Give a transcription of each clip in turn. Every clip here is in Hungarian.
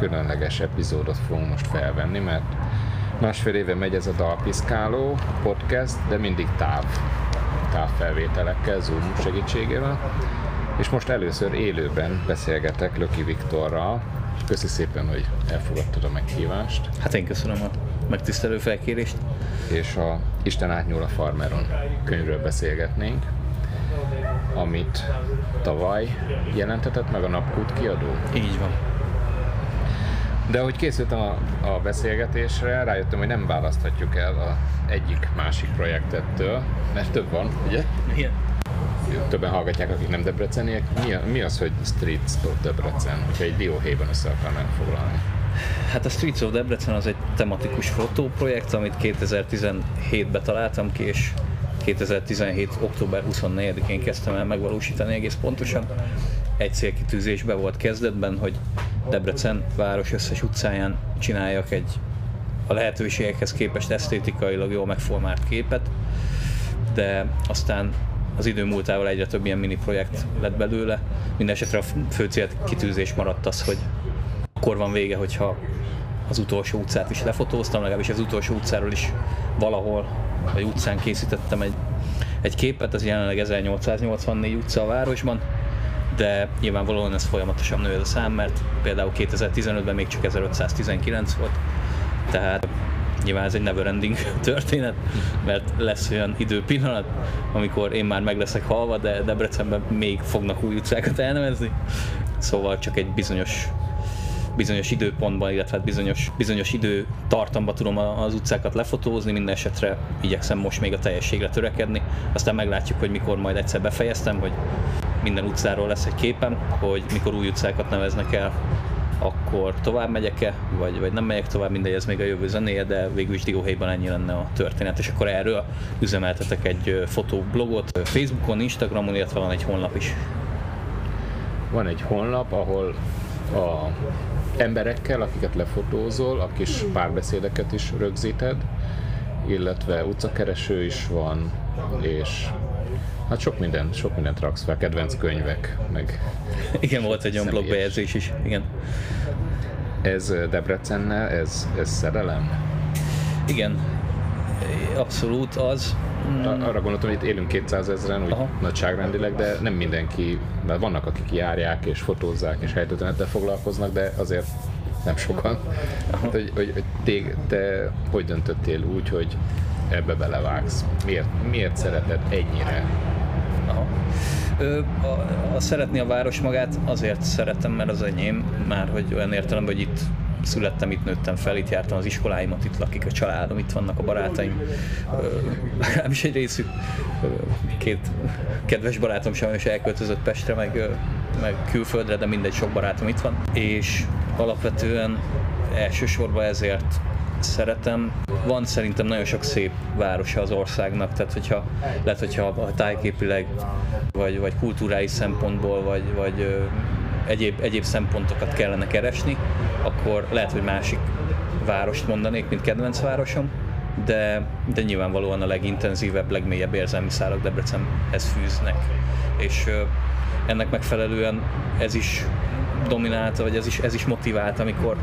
különleges epizódot fogunk most felvenni, mert másfél éve megy ez a Dalpiszkáló podcast, de mindig táv, távfelvételekkel, Zoom segítségével. És most először élőben beszélgetek Löki Viktorral, köszi szépen, hogy elfogadtad a meghívást. Hát én köszönöm a megtisztelő felkérést. És a Isten átnyúl a farmeron könyvről beszélgetnénk, amit tavaly jelentetett meg a Napkút kiadó. Így van. De hogy készültem a, a beszélgetésre, rájöttem, hogy nem választhatjuk el a egyik másik projektettől, mert több van, ugye? Igen. Többen hallgatják, akik nem debreceniek. Mi, mi az, hogy Streets of Debrecen, hogyha egy dióhéjban össze akarnánk foglalni? Hát a Streets of Debrecen az egy tematikus fotóprojekt, amit 2017-ben találtam ki, és 2017. október 24-én kezdtem el megvalósítani egész pontosan. Egy célkitűzésbe volt kezdetben, hogy Debrecen város összes utcáján csináljak egy a lehetőségekhez képest esztétikailag jól megformált képet, de aztán az idő múltával egyre több ilyen mini projekt lett belőle. Mindenesetre a fő célkitűzés maradt az, hogy akkor van vége, hogyha az utolsó utcát is lefotóztam, legalábbis az utolsó utcáról is valahol, vagy utcán készítettem egy, egy képet, ez jelenleg 1884 utca a városban, de nyilvánvalóan ez folyamatosan nő ez a szám, mert például 2015-ben még csak 1519 volt, tehát nyilván ez egy never ending történet, mert lesz olyan időpillanat, amikor én már meg leszek halva, de Debrecenben még fognak új utcákat elnevezni, szóval csak egy bizonyos bizonyos időpontban, illetve hát bizonyos, bizonyos idő tartamba tudom az utcákat lefotózni, minden esetre igyekszem most még a teljességre törekedni. Aztán meglátjuk, hogy mikor majd egyszer befejeztem, hogy minden utcáról lesz egy képem, hogy mikor új utcákat neveznek el, akkor tovább megyek-e, vagy, vagy nem megyek tovább, mindegy, ez még a jövő zenéje, de végül is Dióhéjban ennyi lenne a történet, és akkor erről üzemeltetek egy fotoblogot Facebookon, Instagramon, illetve van egy honlap is. Van egy honlap, ahol a emberekkel, akiket lefotózol, a kis párbeszédeket is rögzíted, illetve utcakereső is van, és hát sok minden, sok mindent raksz fel, kedvenc könyvek, meg... Igen, volt egy olyan blogbejegyzés is, igen. Ez Debrecennel, ez, ez szerelem? Igen, abszolút az. Arra gondoltam, hogy itt élünk 200 ezeren, úgy Aha. nagyságrendileg, de nem mindenki, mert vannak akik járják és fotózzák és helytörténettel foglalkoznak, de azért nem sokan. Hát, hogy, hogy, hogy te, te hogy döntöttél úgy, hogy ebbe belevágsz? Miért, miért szereted ennyire? Ö, a, a szeretni a város magát azért szeretem, mert az enyém, már hogy olyan értelemben, hogy itt születtem, itt nőttem fel, itt jártam az iskoláimat, itt lakik a családom, itt vannak a barátaim, legalábbis egy részük. Két kedves barátom sajnos elköltözött Pestre, meg, meg külföldre, de mindegy, sok barátom itt van. És alapvetően elsősorban ezért szeretem. Van szerintem nagyon sok szép városa az országnak, tehát hogyha lehet, hogyha a tájképileg, vagy, vagy kulturális szempontból, vagy, vagy egyéb, egyéb szempontokat kellene keresni, akkor lehet, hogy másik várost mondanék, mint kedvenc városom, de, de nyilvánvalóan a legintenzívebb, legmélyebb érzelmi szálak Debrecenhez fűznek. És ennek megfelelően ez is dominálta, vagy ez is, ez is motivált, amikor,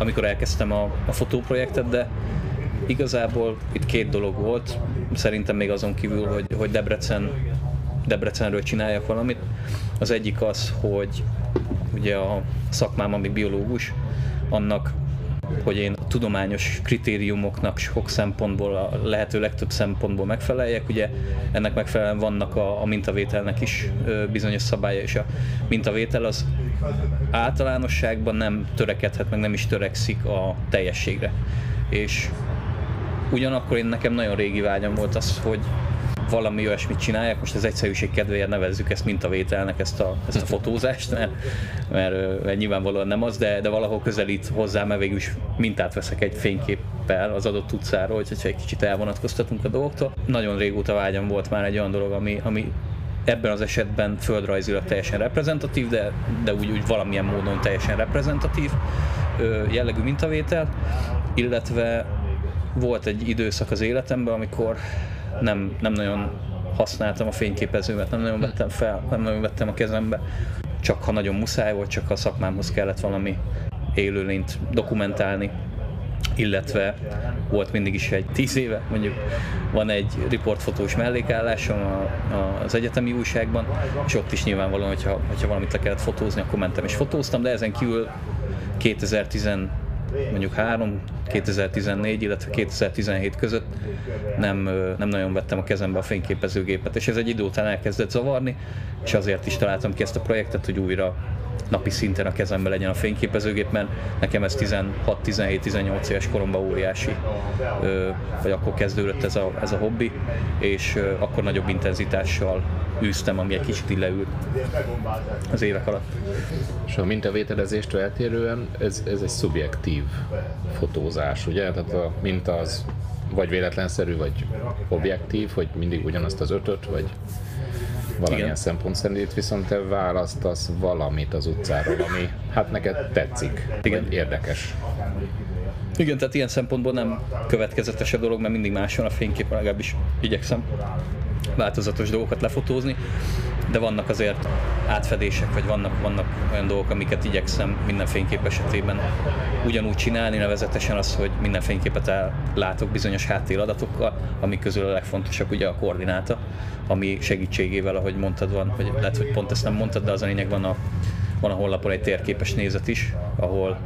amikor elkezdtem a, a fotóprojektet, de igazából itt két dolog volt, szerintem még azon kívül, hogy, hogy Debrecen, Debrecenről csináljak valamit. Az egyik az, hogy ugye a szakmám, ami biológus, annak hogy én a tudományos kritériumoknak sok szempontból, a lehető legtöbb szempontból megfeleljek. Ugye ennek megfelelően vannak a, a mintavételnek is bizonyos szabálya, és a mintavétel az általánosságban nem törekedhet, meg nem is törekszik a teljességre. És ugyanakkor én nekem nagyon régi vágyam volt az, hogy valami olyasmit csinálják, most az egyszerűség kedvéért nevezzük ezt mintavételnek, ezt a, ezt a fotózást, mert, mert, mert nyilvánvalóan nem az, de, de valahol közelít hozzá, mert végül is mintát veszek egy fényképpel az adott utcáról, hogyha egy kicsit elvonatkoztatunk a dolgoktól. Nagyon régóta vágyam volt már egy olyan dolog, ami, ami ebben az esetben földrajzilag teljesen reprezentatív, de, de úgy, úgy valamilyen módon teljesen reprezentatív jellegű mintavétel, illetve volt egy időszak az életemben, amikor nem, nem nagyon használtam a fényképezőmet, nem nagyon vettem fel, nem nagyon vettem a kezembe. csak ha nagyon muszáj volt, csak a szakmámhoz kellett valami élőlényt dokumentálni, illetve volt mindig is egy tíz éve, mondjuk van egy riportfotós mellékállásom az egyetemi újságban, és ott is nyilvánvalóan, hogyha, hogyha valamit le kellett fotózni, akkor mentem és fotóztam, de ezen kívül 2010 mondjuk 3, 2014, illetve 2017 között nem, nem nagyon vettem a kezembe a fényképezőgépet, és ez egy idő után elkezdett zavarni, és azért is találtam ki ezt a projektet, hogy újra napi szinten a kezemben legyen a fényképezőgép, mert nekem ez 16-17-18 éves koromban óriási, vagy akkor kezdődött ez a, ez a hobbi, és akkor nagyobb intenzitással űztem, ami egy kicsit leült az évek alatt. És a mintavételezéstől eltérően ez, ez egy szubjektív fotózás, ugye? Tehát a minta az vagy véletlenszerű, vagy objektív, hogy mindig ugyanazt az ötöt, vagy valamilyen Igen. szempont szerint, viszont te választasz valamit az utcáról, ami hát neked tetszik, Igen. érdekes. Igen, tehát ilyen szempontból nem következetes a dolog, mert mindig más van a fényképen, legalábbis igyekszem változatos dolgokat lefotózni, de vannak azért átfedések, vagy vannak, vannak olyan dolgok, amiket igyekszem minden fénykép esetében ugyanúgy csinálni, nevezetesen az, hogy minden fényképet látok bizonyos háttéradatokkal, amik közül a legfontosabb ugye a koordináta, ami segítségével, ahogy mondtad van, vagy lehet, hogy pont ezt nem mondtad, de az a lényeg van a, van a honlapon egy térképes nézet is, ahol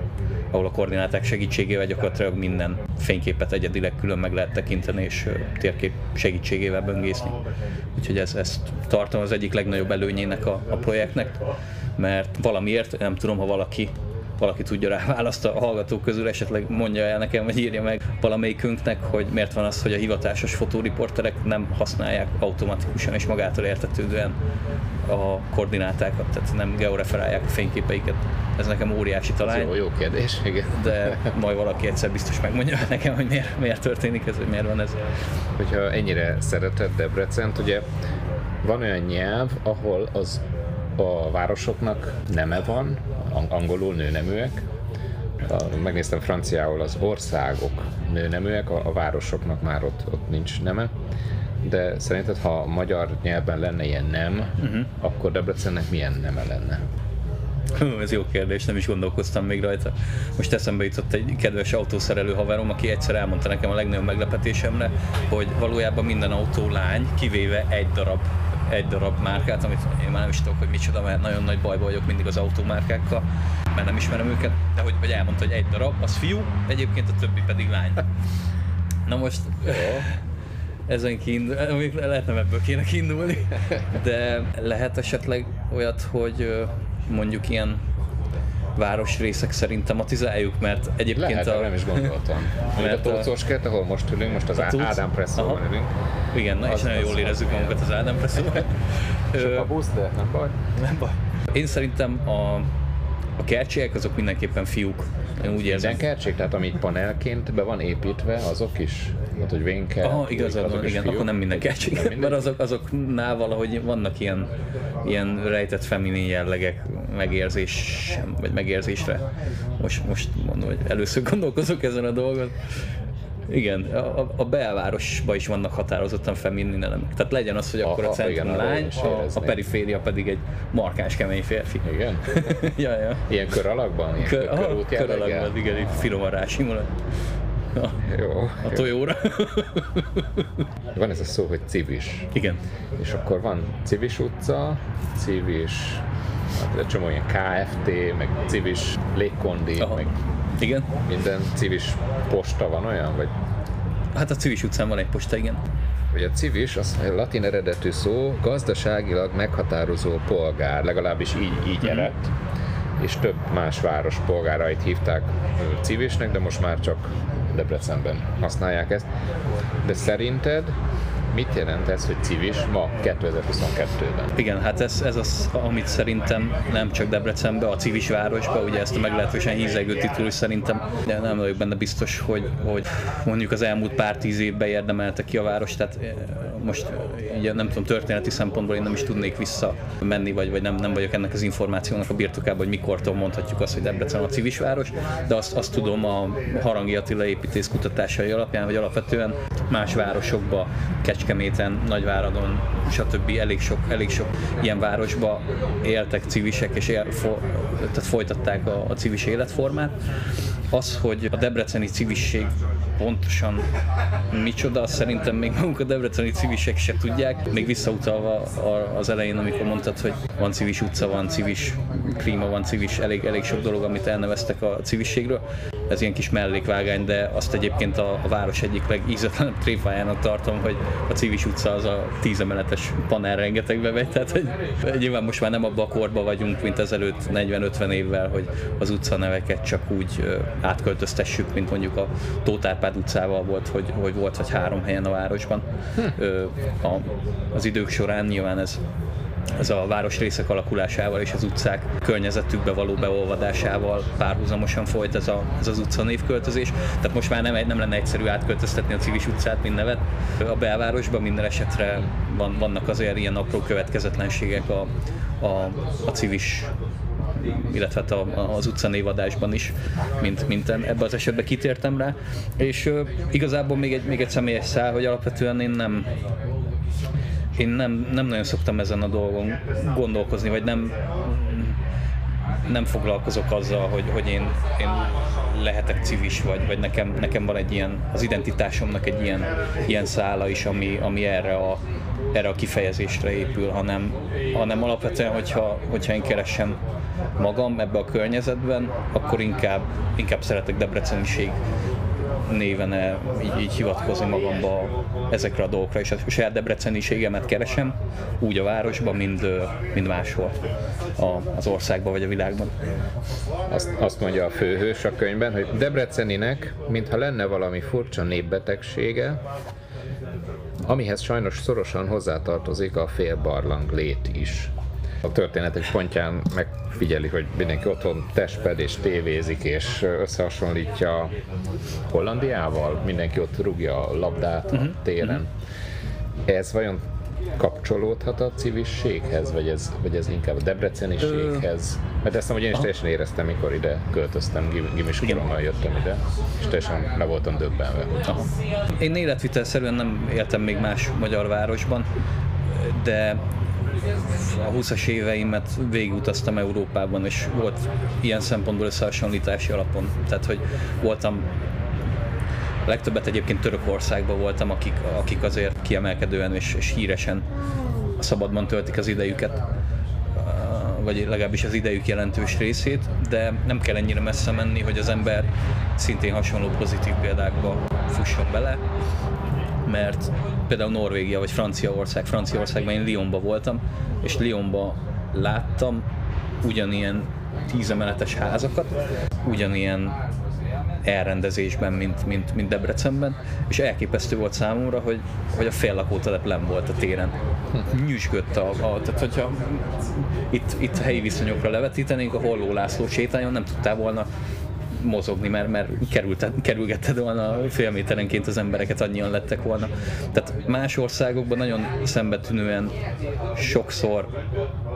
ahol a koordináták segítségével gyakorlatilag minden fényképet egyedileg külön meg lehet tekinteni, és térkép segítségével böngészni. Úgyhogy ez, ezt tartom az egyik legnagyobb előnyének a, a projektnek, mert valamiért, nem tudom, ha valaki valaki tudja rá választ a hallgatók közül, esetleg mondja el nekem, vagy írja meg valamelyikünknek, hogy miért van az, hogy a hivatásos fotóriporterek nem használják automatikusan és magától értetődően a koordinátákat, tehát nem georeferálják a fényképeiket. Ez nekem óriási talán. Jó, jó kérdés, igen. De majd valaki egyszer biztos megmondja nekem, hogy miért, miért történik ez, hogy miért van ez. Hogyha ennyire szereted Debrecent, ugye van olyan nyelv, ahol az a városoknak neme van, angolul nőneműek. Megnéztem franciául az országok nőneműek, a, a városoknak már ott, ott nincs neme. De szerinted, ha magyar nyelven lenne ilyen nem, uh-huh. akkor Debrecennek milyen neme lenne? Hú, ez jó kérdés, nem is gondolkoztam még rajta. Most eszembe jutott egy kedves autószerelő haverom, aki egyszer elmondta nekem a legnagyobb meglepetésemre, hogy valójában minden autó lány, kivéve egy darab egy darab márkát, amit én már nem is tudok, hogy micsoda, mert nagyon nagy bajba vagyok mindig az autómárkákkal, mert nem ismerem őket, de hogy, hogy elmondta, hogy egy darab, az fiú, egyébként a többi pedig lány. Na most ezen kiindul, lehet nem ebből kéne kiindulni, de lehet esetleg olyat, hogy mondjuk ilyen városrészek szerint tematizáljuk, mert egyébként Lehet, a... nem is gondoltam. mert a Tócos kert, ahol most ülünk, most az Tudsz? Ádám Presszóban ülünk. Igen, na, és nagyon jól érezzük magunkat az Ádám Presszóban. Sok a busz, de nem baj. Nem baj. Én szerintem a, a kercsiek azok mindenképpen fiúk. Én úgy érzem. Minden kertség, tehát amit panelként be van építve, azok is? Tehát, hogy vénker, Aha, igazad van, igen, fiúk, akkor nem minden kertség, mert azok, azoknál valahogy vannak ilyen, ilyen rejtett feminin jellegek megérzés, vagy megérzésre. Most, most mondom, hogy először gondolkozok ezen a dolgon. Igen, a, a belvárosban is vannak határozottan feminin elemek. Tehát legyen az, hogy akkor a, a centrum igen, lány, a, a periféria pedig egy markáns kemény férfi. Igen? ja, ja. Ilyen kör alakban? Ilyen kör, aha, kör alakban, igen, így finoman rásimul. A, jó. A tojóra. van ez a szó, hogy civis. Igen. És akkor van civis utca, civis hát egy csomó ilyen KFT, meg civis légkondi, Aha. meg igen. Minden civis posta van olyan, vagy? Hát a civis utcán van egy posta, igen. Ugye a civis, az a latin eredetű szó, gazdaságilag meghatározó polgár, legalábbis így, így mm-hmm. eredt. És több más város polgárait hívták civisnek, de most már csak Debrecenben használják ezt. De szerinted Mit jelent ez, hogy civis ma 2022-ben? Igen, hát ez, ez az, amit szerintem nem csak Debrecenben, a civis városban, ugye ezt a meglehetősen hízegő titulus szerintem, de nem vagyok benne biztos, hogy, hogy mondjuk az elmúlt pár tíz évben érdemelte ki a város, tehát eh, most eh, ugye nem tudom, történeti szempontból én nem is tudnék vissza menni, vagy, vagy nem, nem vagyok ennek az információnak a birtokában, hogy mikortól mondhatjuk azt, hogy Debrecen a civis város, de azt, azt tudom a Harangi Attila építész kutatásai alapján, hogy alapvetően más városokba, Kecskeméten, Nagyváradon, stb. elég sok, elég sok ilyen városba éltek civisek, és él, fo, tehát folytatták a, a civis életformát. Az, hogy a debreceni civisség pontosan micsoda, szerintem még magunk a debreceni civisek se tudják. Még visszautalva az elején, amikor mondtad, hogy van civis utca, van civis klíma, van civis, elég, elég sok dolog, amit elneveztek a civisségről. Ez ilyen kis mellékvágány, de azt egyébként a, város egyik legízetlenebb tréfájának tartom, hogy a civis utca az a tízemeletes panel rengeteg bevegy, tehát hogy nyilván most már nem abban a korban vagyunk, mint ezelőtt 40-50 évvel, hogy az utca neveket csak úgy átköltöztessük, mint mondjuk a Tóth Árpád utcával volt, hogy, hogy volt vagy három helyen a városban. Hm. A, az idők során nyilván ez ez a város részek alakulásával és az utcák környezetükbe való beolvadásával párhuzamosan folyt ez, a, ez az utca névköltözés. Tehát most már nem, nem lenne egyszerű átköltöztetni a Civis utcát, mint nevet. A belvárosban minden esetre van, vannak azért ilyen apró következetlenségek a, a, a civis illetve hát a, az utcanévadásban is, mint, mint ebben az esetben kitértem rá. És uh, igazából még egy, még egy személyes szál, hogy alapvetően én nem, én nem, nem nagyon szoktam ezen a dolgon gondolkozni, vagy nem, nem foglalkozok azzal, hogy, hogy én, én lehetek civis, vagy, vagy nekem, nekem van egy ilyen, az identitásomnak egy ilyen, ilyen szála is, ami, ami erre a, erre a kifejezésre épül, hanem, hanem alapvetően, hogyha, hogyha én magam ebbe a környezetben, akkor inkább, inkább szeretek debreceniség néven így, így hivatkozni magamba ezekre a dolgokra, és a saját debreceniségemet keresem, úgy a városban, mind, mind máshol a, az országban vagy a világban. Azt, azt mondja a főhős a könyvben, hogy Debreceninek, mintha lenne valami furcsa népbetegsége, amihez sajnos szorosan hozzátartozik a félbarlang lét is. A történetek pontján megfigyeli, hogy mindenki otthon testped és tévézik, és összehasonlítja Hollandiával, mindenki ott rúgja a labdát a mhm. téren. Uh-huh. Ez vajon kapcsolódhat a civisséghez, vagy ez, vagy ez inkább a debreceniséghez? Mert ezt hogy én is teljesen éreztem, mikor ide költöztem, gimis korommal jöttem ide, és teljesen le voltam döbbenve. Aha. Én életvitelszerűen nem éltem még más magyar városban, de a 20-as éveimet végigutaztam Európában, és volt ilyen szempontból összehasonlítási alapon. Tehát, hogy voltam legtöbbet egyébként Törökországban voltam, akik, akik azért kiemelkedően és, és híresen szabadban töltik az idejüket vagy legalábbis az idejük jelentős részét, de nem kell ennyire messze menni, hogy az ember szintén hasonló pozitív példákba fusson bele, mert például Norvégia vagy Franciaország, Franciaországban én Lyonban voltam, és Lyonban láttam ugyanilyen tízemeletes házakat, ugyanilyen elrendezésben, mint, mint, mint Debrecenben, és elképesztő volt számomra, hogy, hogy a fél lakótelep nem volt a téren. Nyüzsgött a, a tehát hogyha itt, itt helyi viszonyokra levetítenénk, a Holló László sétányon nem tudtál volna mozogni, mert, mert került, kerülgetted volna fél méterenként az embereket, annyian lettek volna. Tehát más országokban nagyon szembetűnően sokszor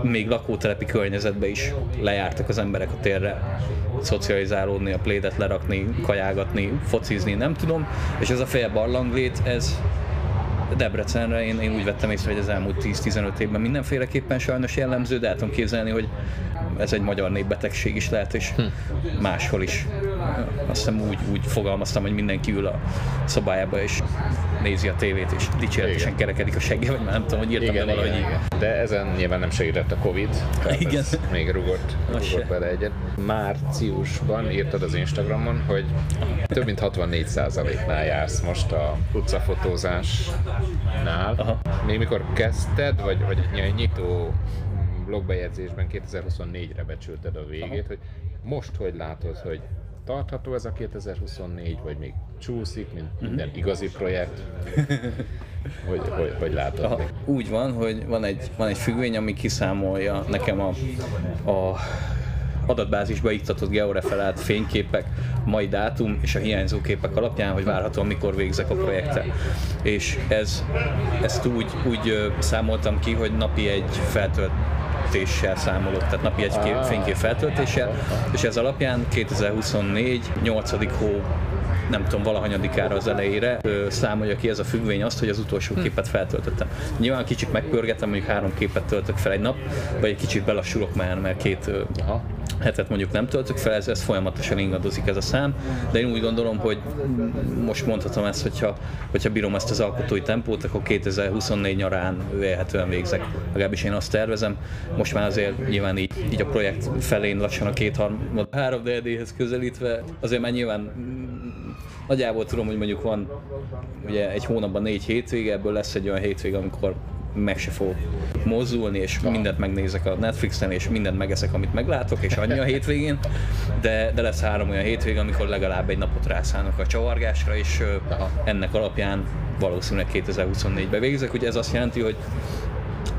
még lakótelepi környezetbe is lejártak az emberek a térre szocializálódni, a plédet lerakni, kajágatni, focizni, nem tudom. És ez a fél barlanglét, ez Debrecenre én, én úgy vettem észre, hogy az elmúlt 10-15 évben mindenféleképpen sajnos jellemző, de el tudom képzelni, hogy ez egy magyar népbetegség is lehet, és hm. máshol is. Azt hiszem úgy, úgy fogalmaztam, hogy mindenki ül a szobájába, és nézi a tévét, és dicséretesen kerekedik a segge, vagy már nem tudom, hogy írtam igen, de valahogy igen, igen. De ezen nyilván nem segített a Covid, igen. még rugott, rugott bele egyet. Márciusban írtad az Instagramon, hogy több mint 64%-nál jársz most a utcafotózásnál. Aha. Még mikor kezdted, vagy, vagy nyitó blogbejegyzésben 2024-re becsülted a végét, Aha. hogy most hogy látod, hogy tartható ez a 2024, vagy még csúszik, mint uh-huh. minden igazi projekt? hogy, hogy, hogy látod? Aha, úgy van, hogy van egy, van egy függvény, ami kiszámolja nekem a, a adatbázisba iktatott georeferált fényképek, mai dátum és a hiányzó képek alapján, hogy várhatóan mikor végzek a projektet. És ez, ezt úgy, úgy számoltam ki, hogy napi egy feltölt feltöltéssel számolok, tehát napi egy kép, fénykép feltöltéssel, és ez alapján 2024 8. hó nem tudom, valahanyadikára az elejére számolja ki ez a függvény azt, hogy az utolsó hm. képet feltöltöttem. Nyilván kicsit megpörgetem, mondjuk három képet töltök fel egy nap, vagy egy kicsit belassulok már, mert két ö, hetet mondjuk nem töltök fel, ez, ez folyamatosan ingadozik ez a szám, de én úgy gondolom, hogy most mondhatom ezt, hogyha, hogyha bírom ezt az alkotói tempót, akkor 2024 nyarán élhetően végzek. Legalábbis én azt tervezem. Most már azért nyilván így, így a projekt felén lassan a kétharmad 3 ds közelítve, azért már nyilván nagyjából tudom, hogy mondjuk van ugye egy hónapban négy hétvége, ebből lesz egy olyan hétvége, amikor meg se fog mozdulni, és mindent megnézek a Netflixen, és mindent megeszek, amit meglátok, és annyi a hétvégén, de, de lesz három olyan hétvége, amikor legalább egy napot rászállnak a csavargásra, és ennek alapján valószínűleg 2024-ben végzek. Ugye ez azt jelenti, hogy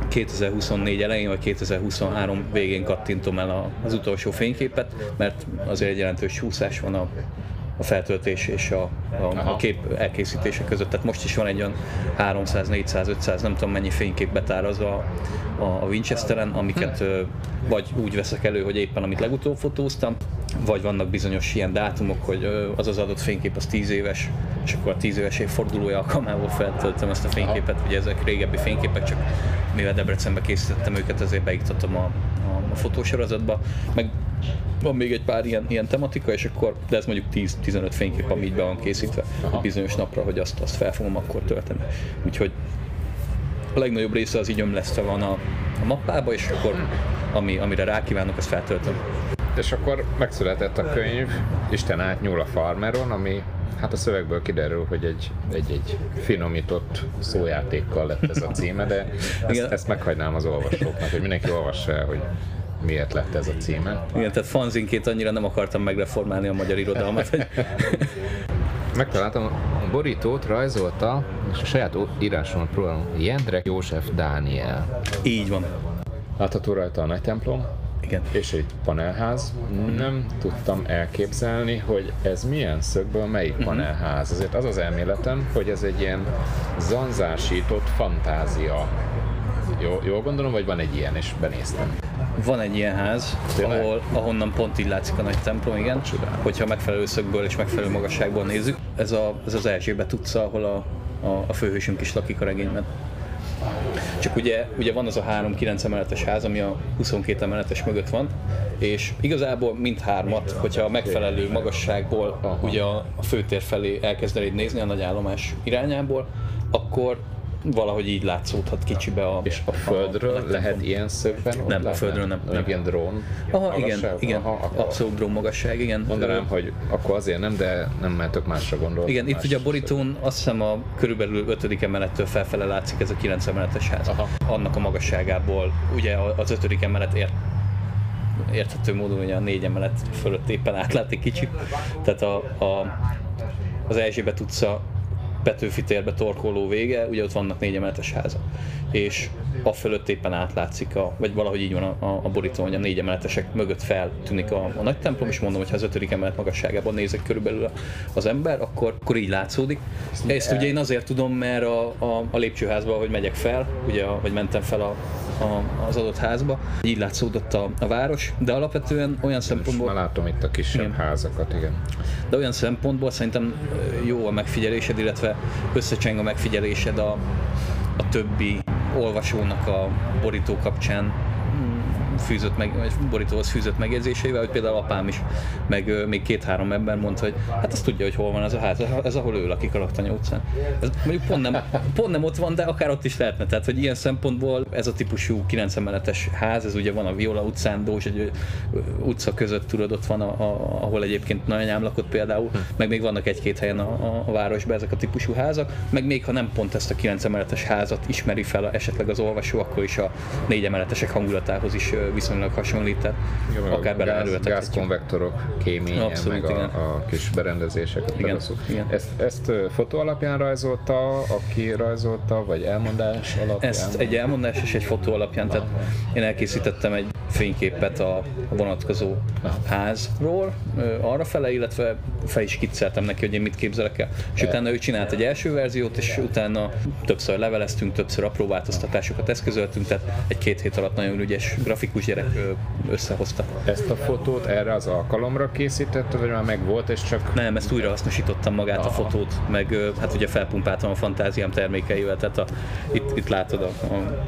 2024 elején vagy 2023 végén kattintom el az utolsó fényképet, mert azért egy jelentős húszás van a a feltöltés és a, a, a kép elkészítése között. Tehát most is van egy olyan 300, 400, 500, nem tudom mennyi fénykép betárazva a, a Winchesteren, amiket hm. vagy úgy veszek elő, hogy éppen amit legutóbb fotóztam, vagy vannak bizonyos ilyen dátumok, hogy az az adott fénykép az 10 éves, és akkor a 10 éves évfordulója alkalmából feltöltöm ezt a fényképet, ugye ezek régebbi fényképek, csak mivel Debrecenbe készítettem őket, ezért beiktattam a, a, a fotósorozatba, meg van még egy pár ilyen, ilyen tematika, és akkor, de ez mondjuk 10-15 fénykép, ami így be van készítve Aha. bizonyos napra, hogy azt, azt fel fogom akkor tölteni. Úgyhogy a legnagyobb része az így ömlesztve van a, a mappába, és akkor ami, amire rákívánok, azt feltöltöm. És akkor megszületett a könyv, Isten átnyúl a farmeron, ami hát a szövegből kiderül, hogy egy, egy, egy finomított szójátékkal lett ez a címe, de ezt, ezt meghagynám az olvasóknak, hogy mindenki olvassa el, hogy miért lett ez a címe. Igen, tehát fanzinként annyira nem akartam megreformálni a magyar irodalmat. Hogy... Megtaláltam, a borítót rajzolta, és a saját íráson próbálom, Jendrek József Dániel. Így van. Látható rajta a nagy templom, igen. és egy panelház. Mm-hmm. Nem tudtam elképzelni, hogy ez milyen szögből melyik mm-hmm. panelház. Azért az az elméletem, hogy ez egy ilyen zanzásított fantázia. Jó, jól gondolom, vagy van egy ilyen, és benéztem. Van egy ilyen ház, ahol, ahonnan pont így látszik a nagy templom, igen. Csodál. Hogyha megfelelő szögből és megfelelő magasságból nézzük. Ez, a, ez az Erzsébet utca, ahol a, a, a főhősünk is lakik a regényben. Csak ugye, ugye van az a három 9 emeletes ház, ami a 22 emeletes mögött van, és igazából mindhármat, hogyha a megfelelő magasságból Aha. ugye a, a főtér felé elkezdenéd nézni a nagy állomás irányából, akkor valahogy így látszódhat kicsibe a És a földről a, a lehet ilyen szögben? Nem, a földről nem. nem. Ilyen drón? Aha, igen, igen. Aha, akkor abszolút drón magasság, igen. Mondanám, hogy akkor azért nem, de nem mehetök másra gondolni. Igen, itt ugye a borítón azt hiszem a körülbelül 5. emelettől felfele látszik ez a 9 emeletes ház. Aha. Annak a magasságából ugye az 5. emelet ért érthető módon hogy a négy emelet fölött éppen átlát egy kicsit. Tehát a, a, az Erzsébet utca Petőfi térbe torkoló vége, ugye ott vannak négy emeletes házak. És a fölött éppen átlátszik, a, vagy valahogy így van a, a, a borító, hogy a négy emeletesek mögött feltűnik a, a nagy templom, és mondom, hogy ha az ötödik emelet magasságában nézek körülbelül az ember, akkor, akkor így látszódik. Ezt ugye én azért tudom, mert a, a, a lépcsőházba, hogy megyek fel, ugye, vagy mentem fel a, a, az adott házba. Így látszódott a, a város, de alapvetően olyan szempontból... Már látom itt a kisebb igen. házakat, igen. De olyan szempontból szerintem jó a megfigyelésed, illetve összecseng a megfigyelésed a, a többi olvasónak a borító kapcsán fűzött meg, vagy borítóhoz fűzött megjegyzéseivel, hogy például apám is, meg még két-három ember mondta, hogy hát azt tudja, hogy hol van ez a ház, ez ahol ő lakik a Laktanya utcán. Ez mondjuk pont nem, pont nem ott van, de akár ott is lehetne. Tehát, hogy ilyen szempontból ez a típusú 9 emeletes ház, ez ugye van a Viola utcán, Dós, egy utca között tudod, ott van, a, a, ahol egyébként nagyanyám lakott például, meg még vannak egy-két helyen a, a, a városban ezek a típusú házak, meg még ha nem pont ezt a 9 emeletes házat ismeri fel esetleg az olvasó, akkor is a négy emeletesek hangulatához is viszonylag hasonlít, tehát Igen, akár a gáz, gázkonvektorok, kéménye, Abszolút, meg a, igen. a kis berendezéseket Igen, belesszuk. igen. Ezt, ezt fotó alapján rajzolta, aki rajzolta, vagy elmondás alapján? Ezt egy elmondás és egy fotó alapján, tehát én elkészítettem egy fényképet a a vonatkozó házról arra fele, illetve fel is skicceltem neki, hogy én mit képzelek el. És utána ő csinált egy első verziót, és utána többször leveleztünk, többször apró változtatásokat eszközöltünk, tehát egy-két hét alatt nagyon ügyes grafikus gyerek összehozta. Ezt a fotót erre az alkalomra készítetted, vagy már meg volt, és csak Nem, ezt újra hasznosítottam magát a Aha. fotót, meg hát ugye felpumpáltam a fantáziám termékeivel, tehát a, itt, itt látod a, a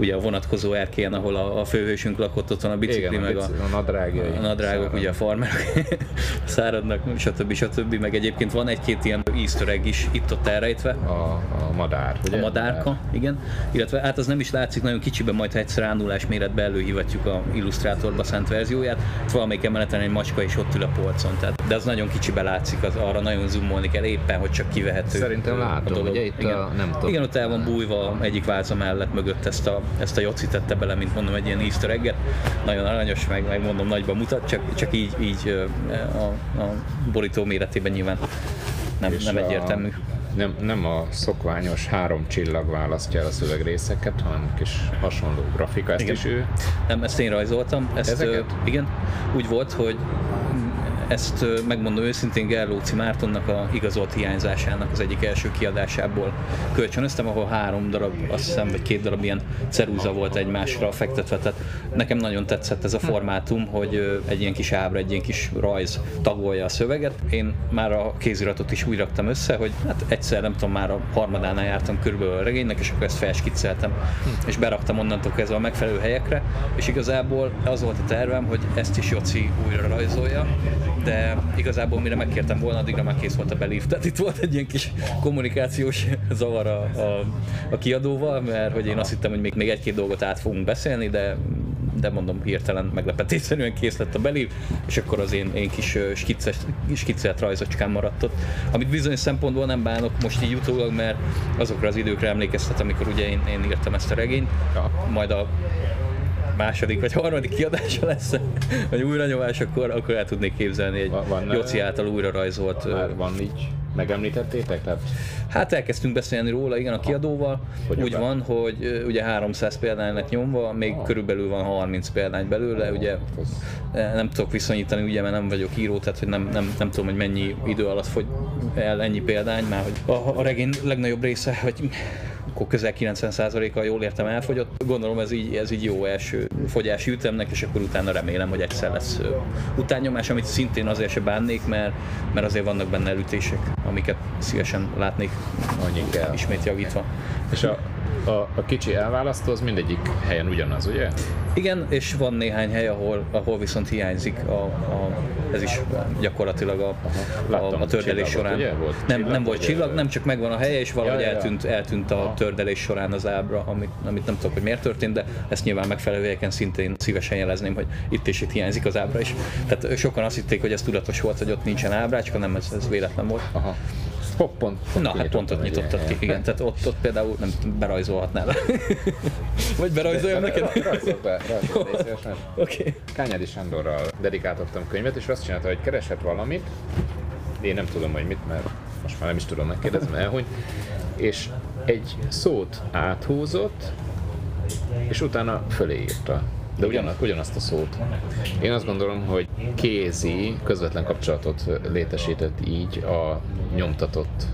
ugye a vonatkozó erkélyen, ahol a, a főhősünk lakott, ott van a bicikli, igen, meg a, a, bici- a nadrágjai. a nadrágok, ugye a farmerok száradnak, stb. stb. Meg egyébként van egy-két ilyen easter egg is itt-ott elrejtve, A, a madár, ugye? a madárka, igen. Illetve hát az nem is látszik nagyon kicsiben, majd ha egyszer ánulás méretbe előhívatjuk a Illustratorba szent verzióját. Itt valamelyik emeleten egy macska is ott ül a polcon, tehát, de az nagyon kicsibe látszik, az arra nagyon zoomolni kell éppen, hogy csak kivehető. Szerintem látom, dolog. ugye itt igen. a- nem tudom. Igen, ott el van bújva egyik váza mellett mögött ezt a, ezt a Joci tette bele, mint mondom, egy ilyen easter egget. Nagyon aranyos, meg, meg mondom, nagyban mutat, csak, csak így, így a, a borító méretében nyilván nem, És nem a- egyértelmű. Nem, nem a szokványos három csillag választja el a szövegrészeket, hanem kis hasonló grafika, ezt Igen. is ő. Nem, ezt én rajzoltam. Ezt, Ezeket? Ö, igen, úgy volt, hogy ezt megmondom őszintén Gerlóci Mártonnak a igazolt hiányzásának az egyik első kiadásából kölcsönöztem, ahol három darab, azt hiszem, vagy két darab ilyen cerúza volt egymásra fektetve, tehát nekem nagyon tetszett ez a formátum, hogy egy ilyen kis ábra, egy ilyen kis rajz tagolja a szöveget. Én már a kéziratot is úgy raktam össze, hogy hát egyszer nem tudom, már a harmadánál jártam körülbelül a regénynek, és akkor ezt felskicceltem, és beraktam onnantól kezdve a megfelelő helyekre, és igazából az volt a tervem, hogy ezt is Joci újra rajzolja, de igazából mire megkértem volna, addigra már kész volt a belív. Tehát itt volt egy ilyen kis kommunikációs zavar a, a, a kiadóval, mert hogy én azt hittem, hogy még, még egy-két dolgot át fogunk beszélni, de de mondom, hirtelen meglepetésszerűen kész lett a belív, és akkor az én, én kis skicces, skiccelt rajzocskám maradt ott. Amit bizonyos szempontból nem bánok most így utólag, mert azokra az időkre emlékeztet, amikor ugye én, én írtam ezt a regényt, Ja. majd a második vagy harmadik kiadása lesz, vagy újranyomás, akkor, akkor el tudnék képzelni egy Van- Joci által újra rajzolt. Már van így, megemlítettétek? Tehát Hát elkezdtünk beszélni róla, igen, a kiadóval. Hogy Úgy van, hogy ugye 300 példány lett nyomva, még körülbelül van 30 példány belőle, ugye az- eh, nem tudok viszonyítani, ugye, mert nem vagyok író, tehát hogy nem, nem, nem tudom, hogy mennyi idő alatt fogy el ennyi példány, már hogy a, a regény legnagyobb része, hogy akkor közel 90%-a jól értem elfogyott. Gondolom ez így, ez így jó első fogyási ütemnek, és akkor utána remélem, hogy egyszer lesz utánnyomás, amit szintén azért se bánnék, mert, mert azért vannak benne elütések, amiket szívesen látnék annyi kell. ismét javítva. És a, a, a kicsi elválasztó az mindegyik helyen ugyanaz, ugye? Igen, és van néhány hely, ahol, ahol viszont hiányzik a, a, ez is gyakorlatilag a, a, Láttam, a tördelés csillagot, során. ugye? Volt nem, csillag, nem volt csillag, nem csak megvan a helye, és valahogy Ja, ja, ja. eltűnt, eltűnt a tördelés során az ábra, amit, amit nem tudok, hogy miért történt, de ezt nyilván megfelelő helyeken szintén szívesen jelezném, hogy itt és itt hiányzik az ábra is. Tehát sokan azt hitték, hogy ez tudatos volt, hogy ott nincsen ábrácska, nem, ez, ez véletlen volt. Aha. Pont, pont, pont Na, hát pont ott kinyitottam nyitottad ki, igen. Tehát ott, ott például nem berajzolhatnál. Vagy berajzoljam neked? Rajzolt be, szívesen. Oké. Kányádi Sándorral dedikáltattam könyvet, és azt csinálta, hogy keresett valamit, én nem tudom, hogy mit, mert most már nem is tudom megkérdezni, mert elhunyt, és egy szót áthúzott, és utána fölé írta. De ugyanaz, ugyanazt a szót. Én azt gondolom, hogy kézi közvetlen kapcsolatot létesített így a nyomtatott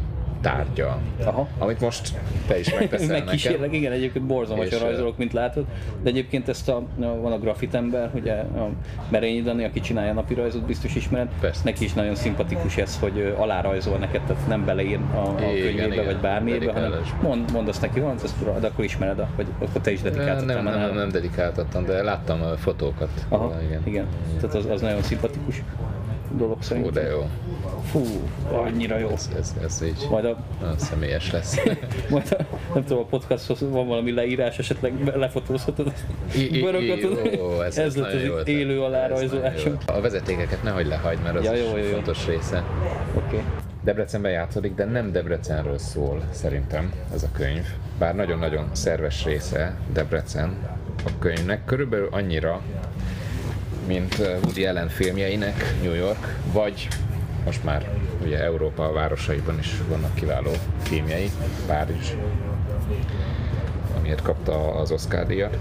tárgya. Aha. Amit most te is megteszel nekem. Megkísérlek, igen, egyébként borzalmasan És, rajzolok, mint látod, de egyébként ezt a, van a grafitember, ugye a Merényi Dani, aki csinálja napi rajzot, biztos ismered, Persze. neki is nagyon szimpatikus ez, hogy alárajzol neked, tehát nem beleír a, a Igen, könyvébe, igen, vagy bármiébe, hanem mond, mond azt neki, van, ezt, de akkor ismered, hogy akkor te is Nem, dedikáltad nem, nem, nem dedikáltattam, de láttam a fotókat. Aha, igen. igen. Tehát az, az nagyon szimpatikus dolog szerintem. de jó. Fú, annyira jó. Ez, ez, ez így Majd a, nagyon személyes lesz. majd a, nem tudom, a podcasthoz van valami leírás, esetleg lefotózhatod, ó, ez, ez lett az élő jó. A vezetékeket nehogy lehagyd, mert az Ja, jó, jó, jó. fontos része. Oké. Okay. Debrecenben játszódik, de nem Debrecenről szól szerintem ez a könyv. Bár nagyon-nagyon szerves része Debrecen, a könyvnek, körülbelül annyira, mint Woody Allen filmjeinek New York, vagy most már ugye Európa városaiban is vannak kiváló filmjei, Párizs, amiért kapta az Oscar díjat.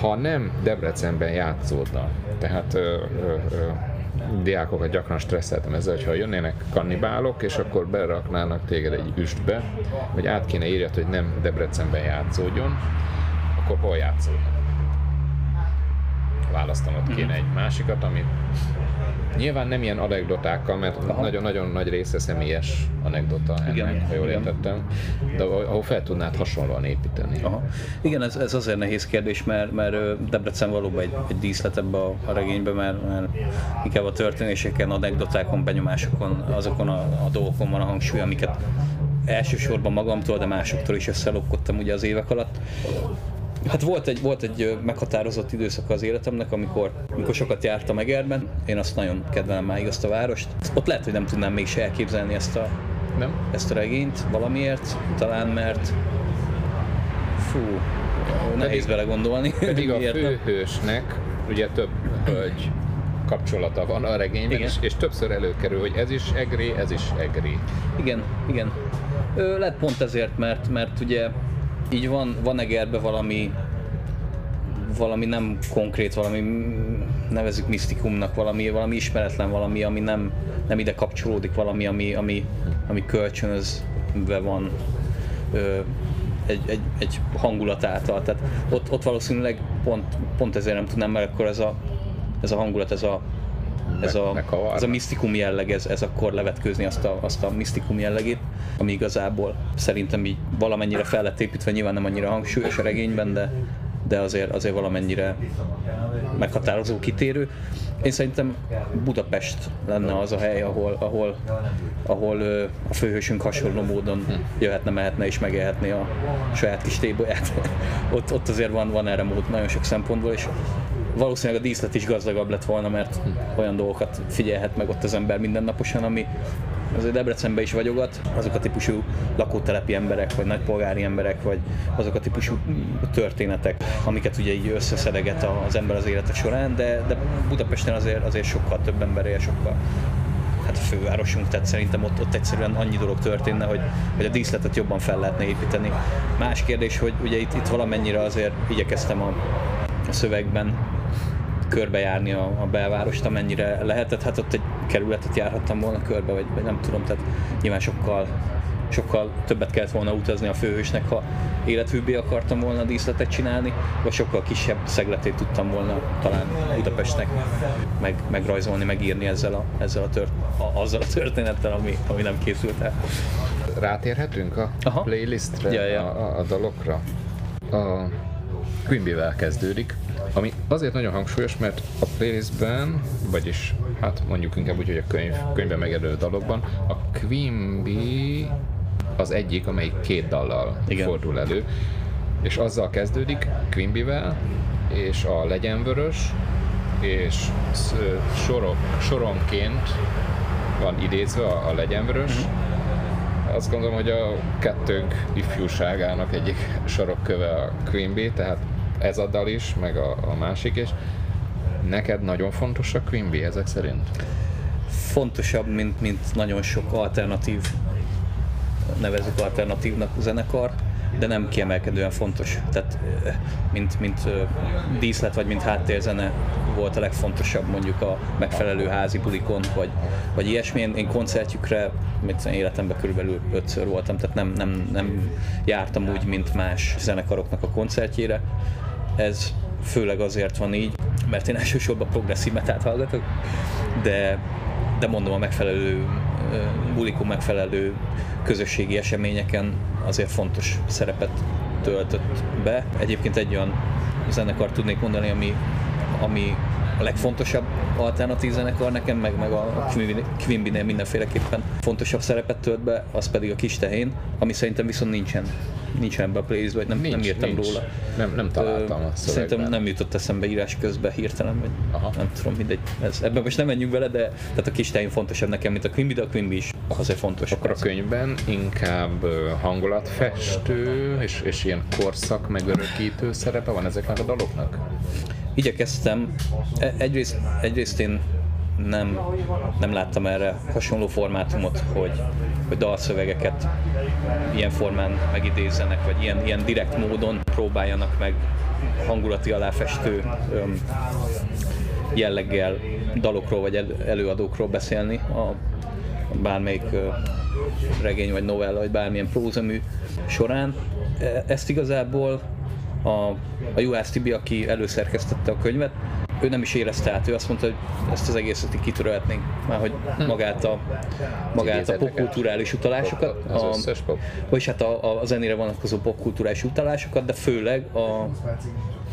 Ha nem Debrecenben játszódna, tehát ö, ö, ö, diákokat gyakran stresszeltem ezzel, hogyha jönnének kannibálok, és akkor beraknának téged egy üstbe, vagy át kéne írjat, hogy nem Debrecenben játszódjon, akkor hol játszódna? Választanod kéne egy másikat, amit Nyilván nem ilyen anekdotákkal, mert nagyon-nagyon nagy része személyes anekdota ennek, igen, ha jól igen. értettem, de ahol fel tudnád hasonlóan építeni. Aha. Igen, ez, ez azért nehéz kérdés, mert, mert Debrecen valóban egy, egy díszlet ebbe a, a regénybe, mert, mert inkább a történéseken, anekdotákon, benyomásokon, azokon a, a dolgokon van a hangsúly, amiket elsősorban magamtól, de másoktól is összelopkodtam ugye az évek alatt. Hát volt egy, volt egy meghatározott időszak az életemnek, amikor, amikor sokat jártam Egerben. Én azt nagyon kedvelem máig azt a várost. Ott lehet, hogy nem tudnám még se elképzelni ezt a, nem? ezt a regényt valamiért, talán mert fú, nehéz bele gondolni. Pedig a főhősnek ugye több hölgy kapcsolata van a regényben, és, és többször előkerül, hogy ez is egri, ez is egri. Igen, igen. Ö, lehet pont ezért, mert, mert ugye így van, van Egerbe valami valami nem konkrét, valami nevezük misztikumnak, valami, valami ismeretlen, valami, ami nem, nem ide kapcsolódik, valami, ami, ami, ami kölcsönözve van ö, egy, egy, egy hangulat által. Tehát ott, ott valószínűleg pont, pont ezért nem tudnám, mert akkor ez a, ez a hangulat, ez a, ez a, ez a misztikum jelleg, ez, ez akkor levetkőzni azt a, azt a misztikum jellegét, ami igazából szerintem így valamennyire fel lett építve, nyilván nem annyira hangsúlyos a regényben, de, de azért, azért valamennyire meghatározó, kitérő. Én szerintem Budapest lenne az a hely, ahol, ahol, ahol a főhősünk hasonló módon jöhetne, mehetne és megélhetné a saját kis tébolyát. ott, ott azért van, van erre mód nagyon sok szempontból, és valószínűleg a díszlet is gazdagabb lett volna, mert olyan dolgokat figyelhet meg ott az ember mindennaposan, ami azért Debrecenben is vagyogat, azok a típusú lakótelepi emberek, vagy nagypolgári emberek, vagy azok a típusú történetek, amiket ugye így összeszedeget az ember az élete során, de, de Budapesten azért, azért sokkal több ember él, sokkal hát a fővárosunk, tehát szerintem ott, ott egyszerűen annyi dolog történne, hogy, hogy a díszletet jobban fel lehetne építeni. Más kérdés, hogy ugye itt, itt valamennyire azért igyekeztem a, a szövegben körbejárni a, a belvárost, amennyire lehetett. Hát ott egy kerületet járhattam volna körbe, vagy, vagy nem tudom, tehát nyilván sokkal sokkal többet kellett volna utazni a főhősnek, ha élethűbbé akartam volna a díszletet csinálni, vagy sokkal kisebb szegletét tudtam volna talán Budapestnek meg, megrajzolni, megírni ezzel a, ezzel a, tört, a, azzal a történettel, ami, ami nem készült el. Rátérhetünk a Aha. playlistre, ja, ja. A, a dalokra? A Quimby-vel kezdődik. Ami azért nagyon hangsúlyos, mert a playlistben, vagyis hát mondjuk inkább úgy, hogy a könyv, könyvben megelő dalokban, a Quimby az egyik, amelyik két dallal Igen. fordul elő, és azzal kezdődik Quimbyvel, és a Legyen Vörös, és sorok, soronként van idézve a, a Legyen Vörös, mm-hmm. azt gondolom, hogy a kettőnk ifjúságának egyik sarokköve a Quimby, tehát ez a dal is, meg a, a másik is. Neked nagyon fontos a Quimby ezek szerint? Fontosabb, mint, mint nagyon sok alternatív, nevezük alternatívnak zenekar, de nem kiemelkedően fontos. Tehát mint, mint díszlet vagy mint háttérzene volt a legfontosabb mondjuk a megfelelő házi bulikon, vagy, vagy ilyesmi. Én, én koncertjükre mit életemben körülbelül ötször voltam, tehát nem, nem, nem jártam úgy, mint más zenekaroknak a koncertjére. Ez főleg azért van így, mert én elsősorban progresszív metált hallgatok, de, de mondom a megfelelő bulikon megfelelő közösségi eseményeken azért fontos szerepet töltött be. Egyébként egy olyan zenekar tudnék mondani, ami, ami a legfontosabb alternatív zenekar nekem, meg, meg a Quimby-nél mindenféleképpen fontosabb szerepet tölt be, az pedig a kis tehén, ami szerintem viszont nincsen nincs ebbe a playlistbe, vagy nem, nincs, nem írtam nincs. róla. Nem, nem találtam a szövegben. Szerintem nem jutott eszembe írás közben hirtelen, vagy Aha. nem tudom, mindegy. Ez, ebben most nem menjünk bele, de tehát a kis tájén fontosabb nekem, mint a Quimby, de a Quimby is azért fontos. Akkor a könyvben inkább hangulatfestő és, és ilyen korszak megörökítő szerepe van ezeknek a daloknak? Igyekeztem. E, egyrészt, egyrészt én nem, nem láttam erre hasonló formátumot, hogy, hogy dalszövegeket ilyen formán megidézzenek, vagy ilyen, ilyen direkt módon próbáljanak meg hangulati aláfestő öm, jelleggel dalokról vagy előadókról beszélni a bármelyik regény vagy novella, vagy bármilyen prózamű során. E, ezt igazából a, a Juhász Tibi, aki előszerkesztette a könyvet, ő nem is érezte át, ő azt mondta, hogy ezt az egészet így kitörölhetnénk, már hogy magát a, magát a popkulturális utalásokat, az a, vagyis hát a, a zenére vonatkozó popkulturális utalásokat, de főleg a,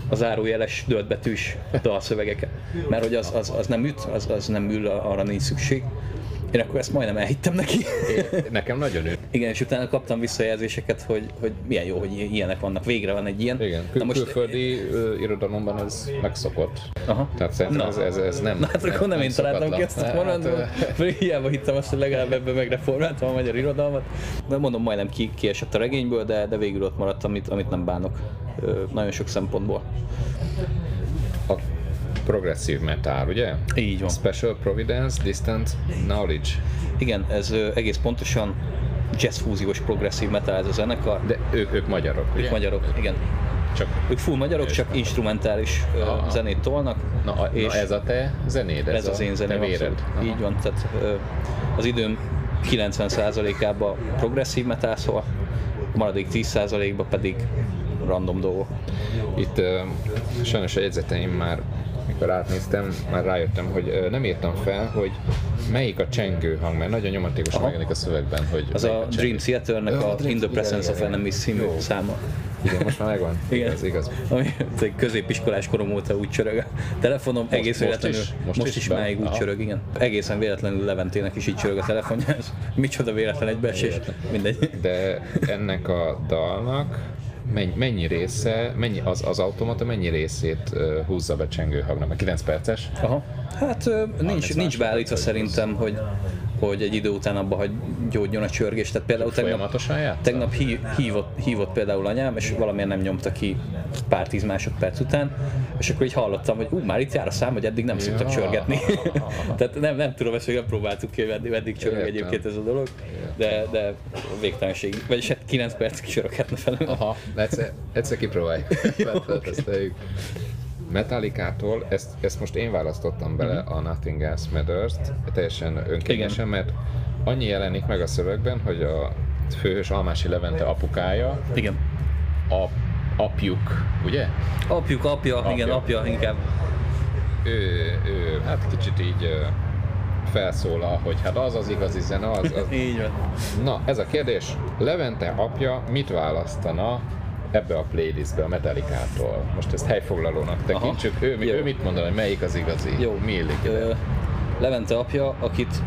a zárójeles döltbetűs dalszövegeket, mert hogy az, az, az nem üt, az, az nem ül, arra nincs szükség. Én akkor ezt majdnem elhittem neki. Én, nekem nagyon ő. Igen, és utána kaptam visszajelzéseket, hogy, hogy milyen jó, hogy ilyenek vannak. Végre van egy ilyen. Igen, Kül- most... külföldi uh, irodalomban ez megszokott. Aha. Tehát szerintem ez, ez, ez nem Na, hát akkor nem, nem én találtam ki ezt a mondatot. Hát, hiába hittem azt, hogy legalább ebben megreformáltam a magyar irodalmat. De mondom, majdnem ki, kiesett a regényből, de, de végül ott maradt, amit, amit nem bánok. Nagyon sok szempontból progresszív metal, ugye? Így van. Special Providence, Distant Knowledge. Igen, ez egész pontosan jazz fúziós progresszív metal ez a zenekar. De ők, ők magyarok, Ők ugye? magyarok, igen. Csak ők full magyarok, csak van. instrumentális Aha. zenét tolnak. Na, a, és na ez a te zenéd? Ez, ez az én zeném, Így van, tehát az időm 90%-ában progresszív metal szól, a maradék 10%-ban pedig random dolgok. Itt uh, sajnos a jegyzeteim már mikor átnéztem, már rájöttem, hogy nem írtam fel, hogy melyik a csengő hang, mert nagyon nyomatékosan megjelenik a szövegben, hogy Az a, a Dream Theater-nek a, a In the Presence of Enemies című száma. Igen, most már megvan. Igen. Igaz, igaz. Ami középiskolás korom óta úgy csörög a telefonom, most, egész most véletlenül, is, most, most is, is máig úgy csörög, igen. Egészen véletlenül Leventének is így csörög a telefonja, ez micsoda véletlen egybeesés, mindegy. De ennek a dalnak mennyi, mennyi része, mennyi, az, az automata mennyi részét uh, húzza be csengőhagnak? Mert 9 perces? Aha. Hát uh, nincs, nincs beállítva szerintem, hogy hogy egy idő után abba hagy gyógyjon a csörgés. Tehát például tegnap, tegnap hí, hívott, hívott például anyám, és valamilyen nem nyomta ki pár tíz másodperc után, és akkor így hallottam, hogy ú, már itt jár a szám, hogy eddig nem ja. szoktak csörgetni. Tehát nem, nem tudom, ezt még nem próbáltuk ki, hogy eddig, eddig csörög Értem. egyébként ez a dolog, de, de végtelenség. Vagyis hát 9 perc kicsöröghetne felül. Aha, egyszer, egyszer kipróbáljuk. okay. Metallicától, ezt, ezt most én választottam bele uh-huh. a Nothing Else Matters-t, teljesen önkényesen, mert annyi jelenik meg a szövegben, hogy a főhős Almási Levente apukája, Igen. A, apjuk, ugye? Apjuk, apja, apja, igen, apja inkább. Ő, ő hát kicsit így felszólal, hogy hát az az igazi zene, az, az... így van. Na, ez a kérdés, Levente apja mit választana ebbe a playlistbe a Metallicától. Most ezt helyfoglalónak tekintsük. Ő, ő mit mondana, hogy melyik az igazi? Jó. Mi illik ide? Levente apja, akit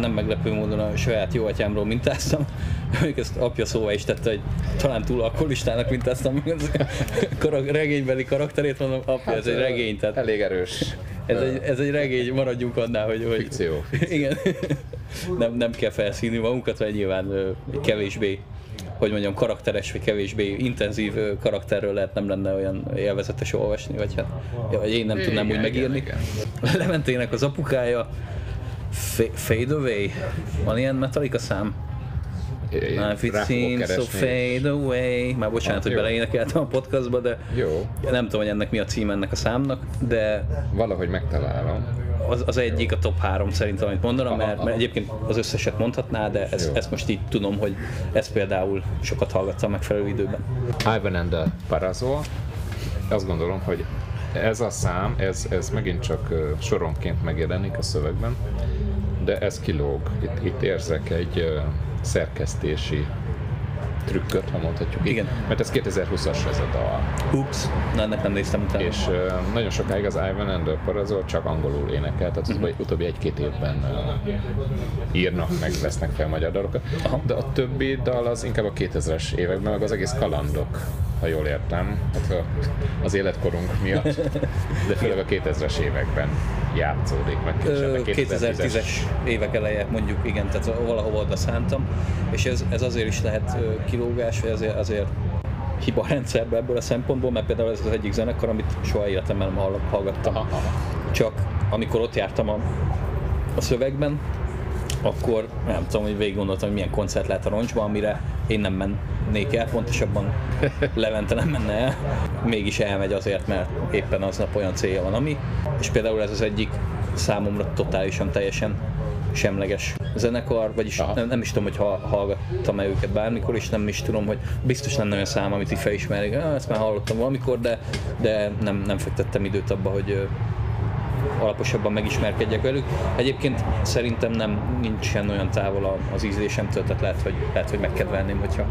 nem meglepő módon a saját jó atyámról mintáztam. Még ezt apja szóval is tette, hogy talán túl alkoholistának mintáztam a regénybeli karakterét, mondom, apja, hát, ez egy regény. Tehát elég erős. Ez egy, ez egy regény, maradjunk annál, hogy... hogy fikció. Igen. nem, nem kell felszínni magunkat, vagy nyilván kevésbé hogy mondjam, karakteres, vagy kevésbé intenzív karakterről lehet nem lenne olyan élvezetes olvasni, vagy hát vagy én nem igen, tudnám úgy megírni. Igen. Leventének az apukája, Fade Away, van ilyen Metallica szám? If it seems so fade away. Már bocsánat, ah, hogy beleénekeltem a podcastba, de jó. nem tudom, hogy ennek mi a cím ennek a számnak, de... Valahogy megtalálom az, az egyik a top 3 szerintem, amit mondanom, mert, mert egyébként az összeset mondhatná, de ez, ezt most így tudom, hogy ezt például sokat hallgattam megfelelő időben. Ivan and the Parazo, azt gondolom, hogy ez a szám, ez, ez megint csak soronként megjelenik a szövegben, de ez kilóg. Itt, itt érzek egy szerkesztési trükköt, ha mondhatjuk Igen. így. Mert ez 2020-as ez a dal. Ups, na ennek nem néztem utána. És uh, nagyon sokáig az Ivan and the Parazol csak angolul énekelt, tehát uh-huh. utóbbi egy-két évben uh, írnak, meg vesznek fel magyar dalokat. Aha. De a többi dal az inkább a 2000-es években, meg az egész kalandok, ha jól értem, hát a- az életkorunk miatt, de főleg a 2000-es években játszódik, meg később a 2010-es évek eleje, mondjuk igen, tehát valahova oda szántam, és ez, ez azért is lehet kilógás, vagy azért, azért hiba rendszerbe ebből a szempontból, mert például ez az egyik zenekar, amit soha életemben nem hall- hallgattam. Aha, aha. Csak amikor ott jártam a, a szövegben, akkor nem tudom, hogy végig gondoltam, hogy milyen koncert lehet a roncsban, amire én nem mennék el, pontosabban Levente nem menne el, mégis elmegy azért, mert éppen aznap olyan célja van, ami. És például ez az egyik számomra totálisan teljesen semleges zenekar, vagyis Aha. nem, nem is tudom, hogy ha, hallgattam-e őket bármikor, és nem is tudom, hogy biztos lenne olyan szám, amit így felismerik, ah, ezt már hallottam valamikor, de, de nem, nem fektettem időt abba, hogy alaposabban megismerkedjek velük. Egyébként szerintem nem nincsen olyan távol az ízlésemtől, tehát lehet, hogy, lehet, hogy megkedvelném, hogyha,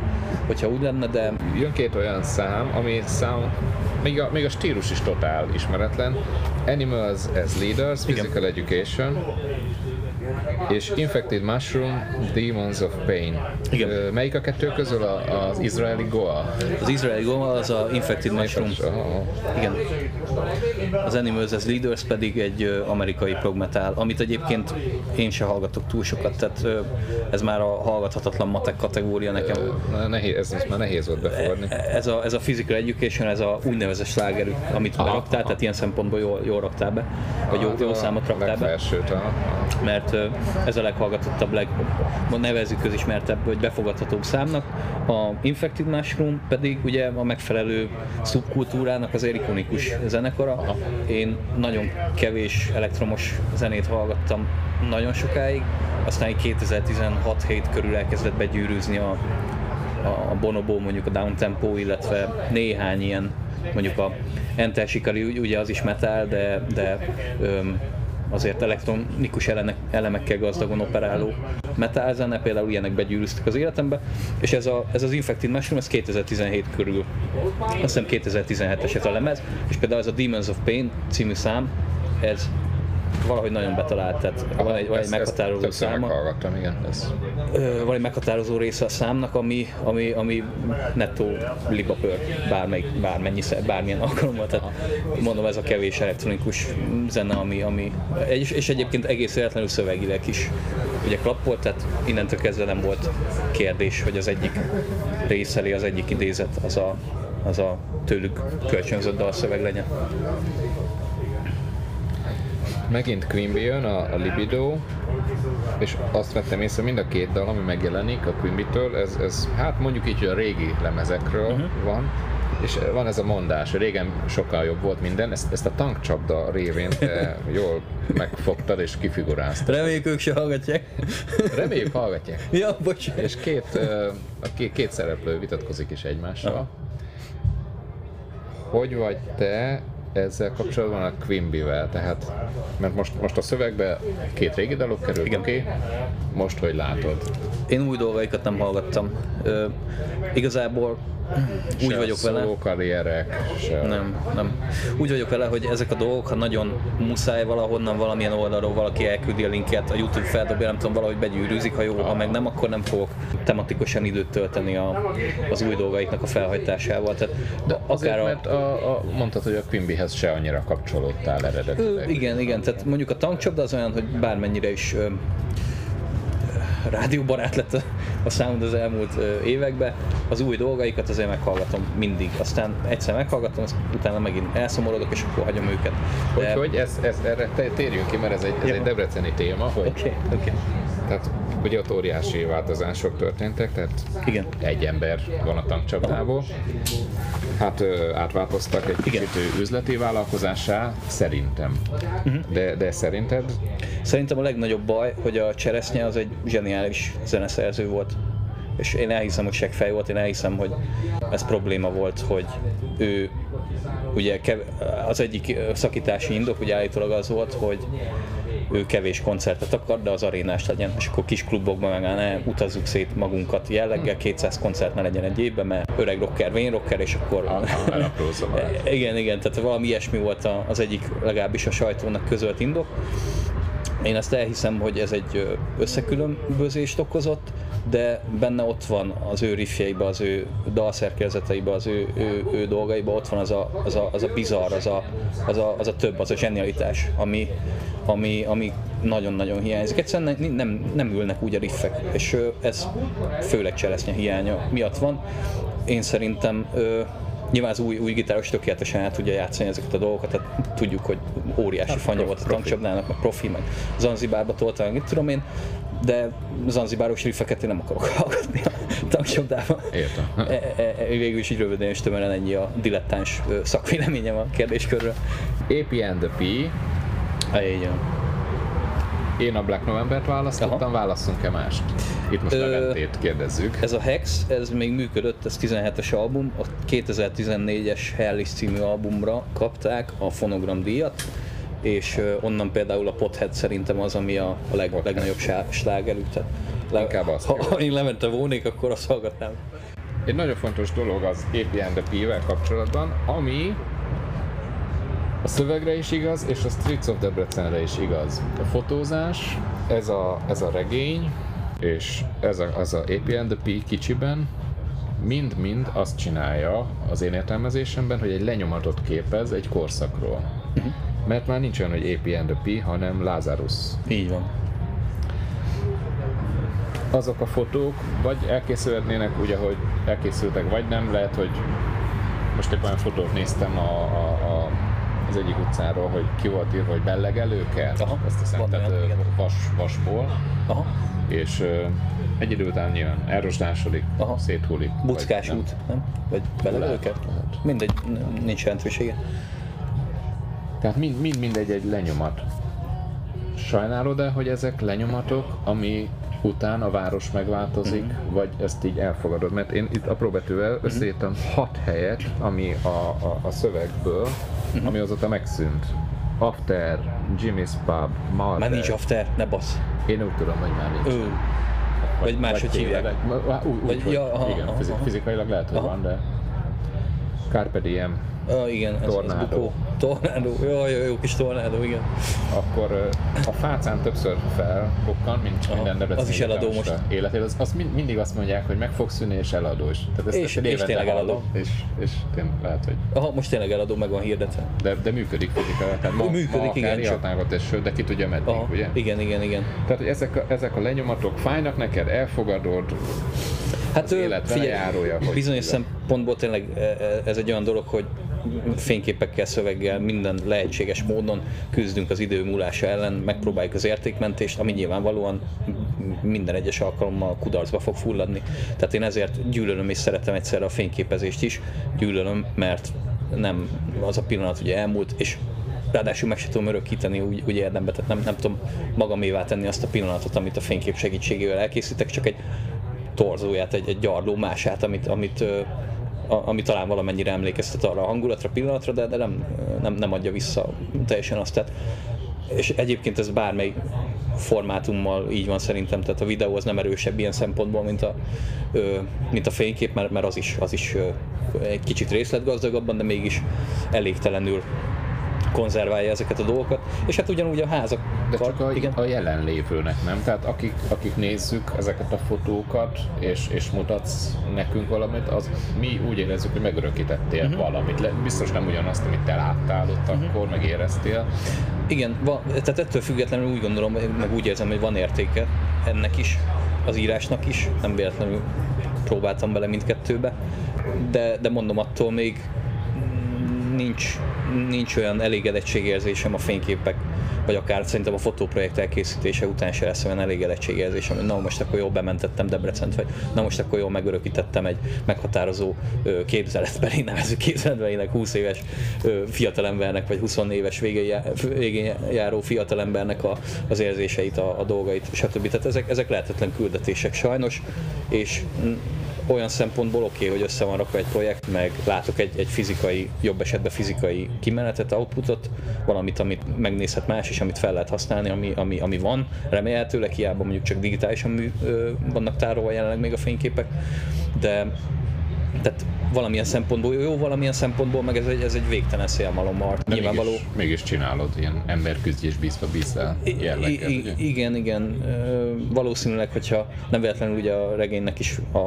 hogyha úgy lenne, de Jön két olyan szám, ami szám, még a, még a stílus is totál ismeretlen. Animals as Leaders, Physical Education, és Infected Mushroom, Demons of Pain. Igen. Melyik a kettő közül a, az izraeli Goa? az izraeli goma az a Infected Mushroom. Aha. Igen. Az Animals as Leaders pedig egy amerikai prog metal, amit egyébként én se hallgatok túl sokat, tehát ez már a hallgathatatlan matek kategória nekem. Nehéz, ez most már nehéz volt befogadni. Ez a, ez a physical education, ez a úgynevezett slágerük, amit Aha, beraktál, aha. tehát ilyen szempontból jól, jól raktál be, vagy jó, jó számot raktál be mert ez a leghallgatottabb, leg, nevezzük közismertebb, vagy befogadhatóbb számnak. A Infected Mushroom pedig ugye a megfelelő szubkultúrának azért ikonikus zenekara. Én nagyon kevés elektromos zenét hallgattam nagyon sokáig, aztán így 2016-7 körül elkezdett begyűrűzni a, a Bonobo, mondjuk a downtempo, illetve néhány ilyen, mondjuk a Enter Shikari, ugye az is metal, de, de öm, azért elektronikus elemek, elemekkel gazdagon operáló metal zene, például ilyenek begyűrűztek az életembe, és ez, a, ez az Infected Mushroom, ez 2017 körül, azt hiszem 2017-es ez a lemez, és például ez a Demons of Pain című szám, ez valahogy nagyon betalált, tehát van egy, van egy Ezt- ezt meghatározó többször száma meghallgattam, igen. Ez. van egy meghatározó része a számnak, ami, ami, ami nettó libapör bármelyik, bármennyi, bármilyen alkalommal. Tehát mondom, ez a kevés elektronikus zene, ami, ami és, és egyébként egész véletlenül szövegileg is ugye klappolt, tehát innentől kezdve nem volt kérdés, hogy az egyik részeli, az egyik idézet az a, az a tőlük kölcsönzött dalszöveg legyen. Megint Quimby jön, a, a Libido, és azt vettem észre, mind a két dal, ami megjelenik a Quimby-től, ez, ez hát mondjuk így, hogy a régi lemezekről uh-huh. van, és van ez a mondás, régen sokkal jobb volt minden, ezt, ezt a tankcsapda révén te jól megfogtad és kifiguráztad. Reméljük ők se hallgatják. Reméljük hallgatják. ja, bocs. És két, a két, két szereplő vitatkozik is egymással. Aha. Hogy vagy te ezzel kapcsolatban a Quimby-vel? Tehát, mert most, most a szövegbe két régi dalok került, Igen. oké? Okay? Most hogy látod? Én új dolgaikat nem hallgattam. Ö, igazából úgy Se vagyok vele. se a- Nem, nem. Úgy vagyok vele, hogy ezek a dolgok, ha nagyon muszáj valahonnan, valamilyen oldalról valaki elküldi a linket, a YouTube feldobja, nem tudom, valahogy begyűrűzik, ha jó, ha meg nem, akkor nem fogok tematikusan időt tölteni a, az új dolgaiknak a felhajtásával. Tehát De azért, akár mert a, a, mondtad, hogy a Quimbyhez se annyira kapcsolódtál eredetileg. igen, igen, tehát mondjuk a tankcsapda az olyan, hogy bármennyire is rádióbarát lett a, a sound az elmúlt években, az új dolgaikat azért meghallgatom mindig. Aztán egyszer meghallgatom, azt utána megint elszomorodok, és akkor hagyom őket. Hogy, hogy ez, ez, erre térjünk ki, mert ez egy, ez egy debreceni téma, hogy Oké, oké. tehát ugye ott óriási változások történtek, tehát Igen. egy ember van a tankcsapdából. Hát átváltoztak egy Igen. kicsit üzleti vállalkozásá, szerintem. De, de szerinted? Szerintem a legnagyobb baj, hogy a Cseresznye az egy zseniális zeneszerző volt. És én elhiszem, hogy seggfej volt, én elhiszem, hogy ez probléma volt, hogy ő ugye az egyik szakítási indok ugye állítólag az volt, hogy ő kevés koncertet akar, de az arénás legyen, és akkor kis klubokban meg ne utazzuk szét magunkat jelleggel, 200 koncert ne legyen egy évben, mert öreg rocker, vén rocker, és akkor... igen, igen, tehát valami ilyesmi volt az egyik, legalábbis a sajtónak közölt indok. Én ezt elhiszem, hogy ez egy összekülönbözést okozott, de benne ott van az ő riffjeiben, az ő dalszerkezeteiben, az ő, ő, ő dolgaiban, ott van az a, az a, az a bizarr, az a, az, a, az a több, az a zsenialitás, ami, ami, ami nagyon-nagyon hiányzik. Egyszerűen nem, nem, nem ülnek úgy a riffek, és ez főleg cseresznye hiánya miatt van. Én szerintem Nyilván az új, új gitáros tökéletesen el tudja játszani ezeket a dolgokat, tehát tudjuk, hogy óriási hát, fanya volt a tankcsapdának, meg profi, meg Zanzibárba tolta, meg tudom én, de Zanzibáros riffeket én nem akarok hallgatni a tankcsapdában. Értem. E, e, e, végül is így röviden és tömören ennyi a dilettáns szakvéleményem a kérdéskörről. AP and the P. Így én a Black November-t választottam, Aha. válasszunk-e mást? Itt most Leventét kérdezzük. Ez a Hex, ez még működött, ez 17-es album, a 2014-es Hellis című albumra kapták a fonogram díjat, és onnan például a Pothead szerintem az, ami a, a leg, legnagyobb slágerük. Le, Inkább az. Ha, ha én Levente volnék, akkor azt hallgatnám. Egy nagyon fontos dolog az APN vel kapcsolatban, ami a szövegre is igaz, és a Streets of Debrecenre is igaz. A fotózás, ez a, ez a regény, és ez a, az a APN the P kicsiben, mind-mind azt csinálja az én értelmezésemben, hogy egy lenyomatot képez egy korszakról. Uh-huh. Mert már nincs olyan, hogy APN the P, hanem Lazarus. Így van. Azok a fotók vagy elkészülhetnének úgy, ahogy elkészültek, vagy nem. Lehet, hogy most egy olyan fotót néztem a, a, a az egyik utcáról, hogy ki volt írva, hogy bellegelőkert, Aha, azt hiszem, tehát olyan, vas, vasból. Aha. És uh, egy idő után nyilván elrosdásodik, Aha. széthullik. Buckás út, nem? Vagy bellegelőkert? Mindegy, nincs jelentősége. Tehát mind, mind mindegy egy lenyomat. Sajnálod-e, hogy ezek lenyomatok, ami után a város megváltozik, mm-hmm. vagy ezt így elfogadod? Mert én itt apró betűvel mm-hmm. összeírtam hat helyet, ami a, a, a szövegből uh-huh. ami azóta megszűnt. After, Jimmy's Pub, Mother. Már nincs After, ne basz. Én úgy tudom, hogy már nincs. Ő. Vagy, vagy máshogy hívják. Úgy, úgy, vagy, hogy, ja, aha, igen, aha, fizikailag lehet, hogy aha. van, de Carpe Diem Ah, igen, ez, tornádó. ez bukó. Tornádó, jó, jó, jó kis tornádó, igen. Akkor a fácán többször felbukkan, mint Aha, minden Debreceni Az is eladó most. Életében, az, az mind, mindig azt mondják, hogy meg fog szűnni és eladó is. Tehát ezt és, és tényleg eladó. És, és tényleg lehet, hogy... Aha, most tényleg eladó, meg van hirdetve. De, de működik fizikailag. Tehát ma, működik, ma igen. Csak... és de ki tudja meddig, Aha, ugye? Igen, igen, igen. Tehát, hogy ezek a, ezek a lenyomatok fájnak neked, elfogadod, hát az élet figyelj, járója. Bizonyos szempontból tényleg e, e, ez egy olyan dolog, hogy fényképekkel, szöveggel, minden lehetséges módon küzdünk az idő múlása ellen, megpróbáljuk az értékmentést, ami nyilvánvalóan minden egyes alkalommal kudarcba fog fulladni. Tehát én ezért gyűlölöm és szeretem egyszerre a fényképezést is, gyűlölöm, mert nem az a pillanat ugye elmúlt, és ráadásul meg sem tudom örökíteni úgy, úgy érdembe, tehát nem, nem tudom magamévá tenni azt a pillanatot, amit a fénykép segítségével elkészítek, csak egy torzóját, egy, egy gyarló mását, amit, amit ami talán valamennyire emlékeztet arra a hangulatra, pillanatra, de, de nem, nem, nem adja vissza teljesen azt. Tehát, és egyébként ez bármely formátummal így van szerintem, tehát a videó az nem erősebb ilyen szempontból, mint a, mint a fénykép, mert, mert az is, az is egy kicsit részletgazdagabban, de mégis elégtelenül konzerválja ezeket a dolgokat, és hát ugyanúgy a házak. De csak a, igen. a jelenlévőnek, nem? Tehát akik, akik nézzük ezeket a fotókat, és, és mutatsz nekünk valamit, az mi úgy érezzük, hogy megörökítettél uh-huh. valamit. Le, biztos nem ugyanazt, amit te láttál ott uh-huh. akkor, meg éreztél. Igen, va, tehát ettől függetlenül úgy gondolom, meg úgy érzem, hogy van értéke ennek is, az írásnak is, nem véletlenül próbáltam bele mindkettőbe, de, de mondom, attól még nincs, nincs olyan elégedettségérzésem a fényképek, vagy akár szerintem a fotóprojekt elkészítése után se lesz olyan elégedettségérzésem, hogy na most akkor jól bementettem Debrecent, vagy na most akkor jól megörökítettem egy meghatározó képzeletbeli, nevező képzeletbelinek 20 éves fiatalembernek, vagy 20 éves végén járó fiatalembernek a, az érzéseit, a, a dolgait, stb. Tehát ezek, ezek lehetetlen küldetések sajnos, és olyan szempontból oké, okay, hogy össze van rakva egy projekt, meg látok egy, egy fizikai, jobb esetben fizikai kimenetet, outputot, valamit, amit megnézhet más, és amit fel lehet használni, ami, ami, ami van. Remélhetőleg hiába mondjuk csak digitálisan mű, ö, vannak tárolva jelenleg még a fényképek, de tehát valamilyen szempontból jó, valamilyen szempontból meg ez egy, ez egy végtelen szélmalom mart. De Nyilvánvaló. Mégis, mégis csinálod ilyen emberküzdés bízva bízzel jelleggel. Igen, igen. Valószínűleg, hogyha nem véletlenül ugye a regénynek is a,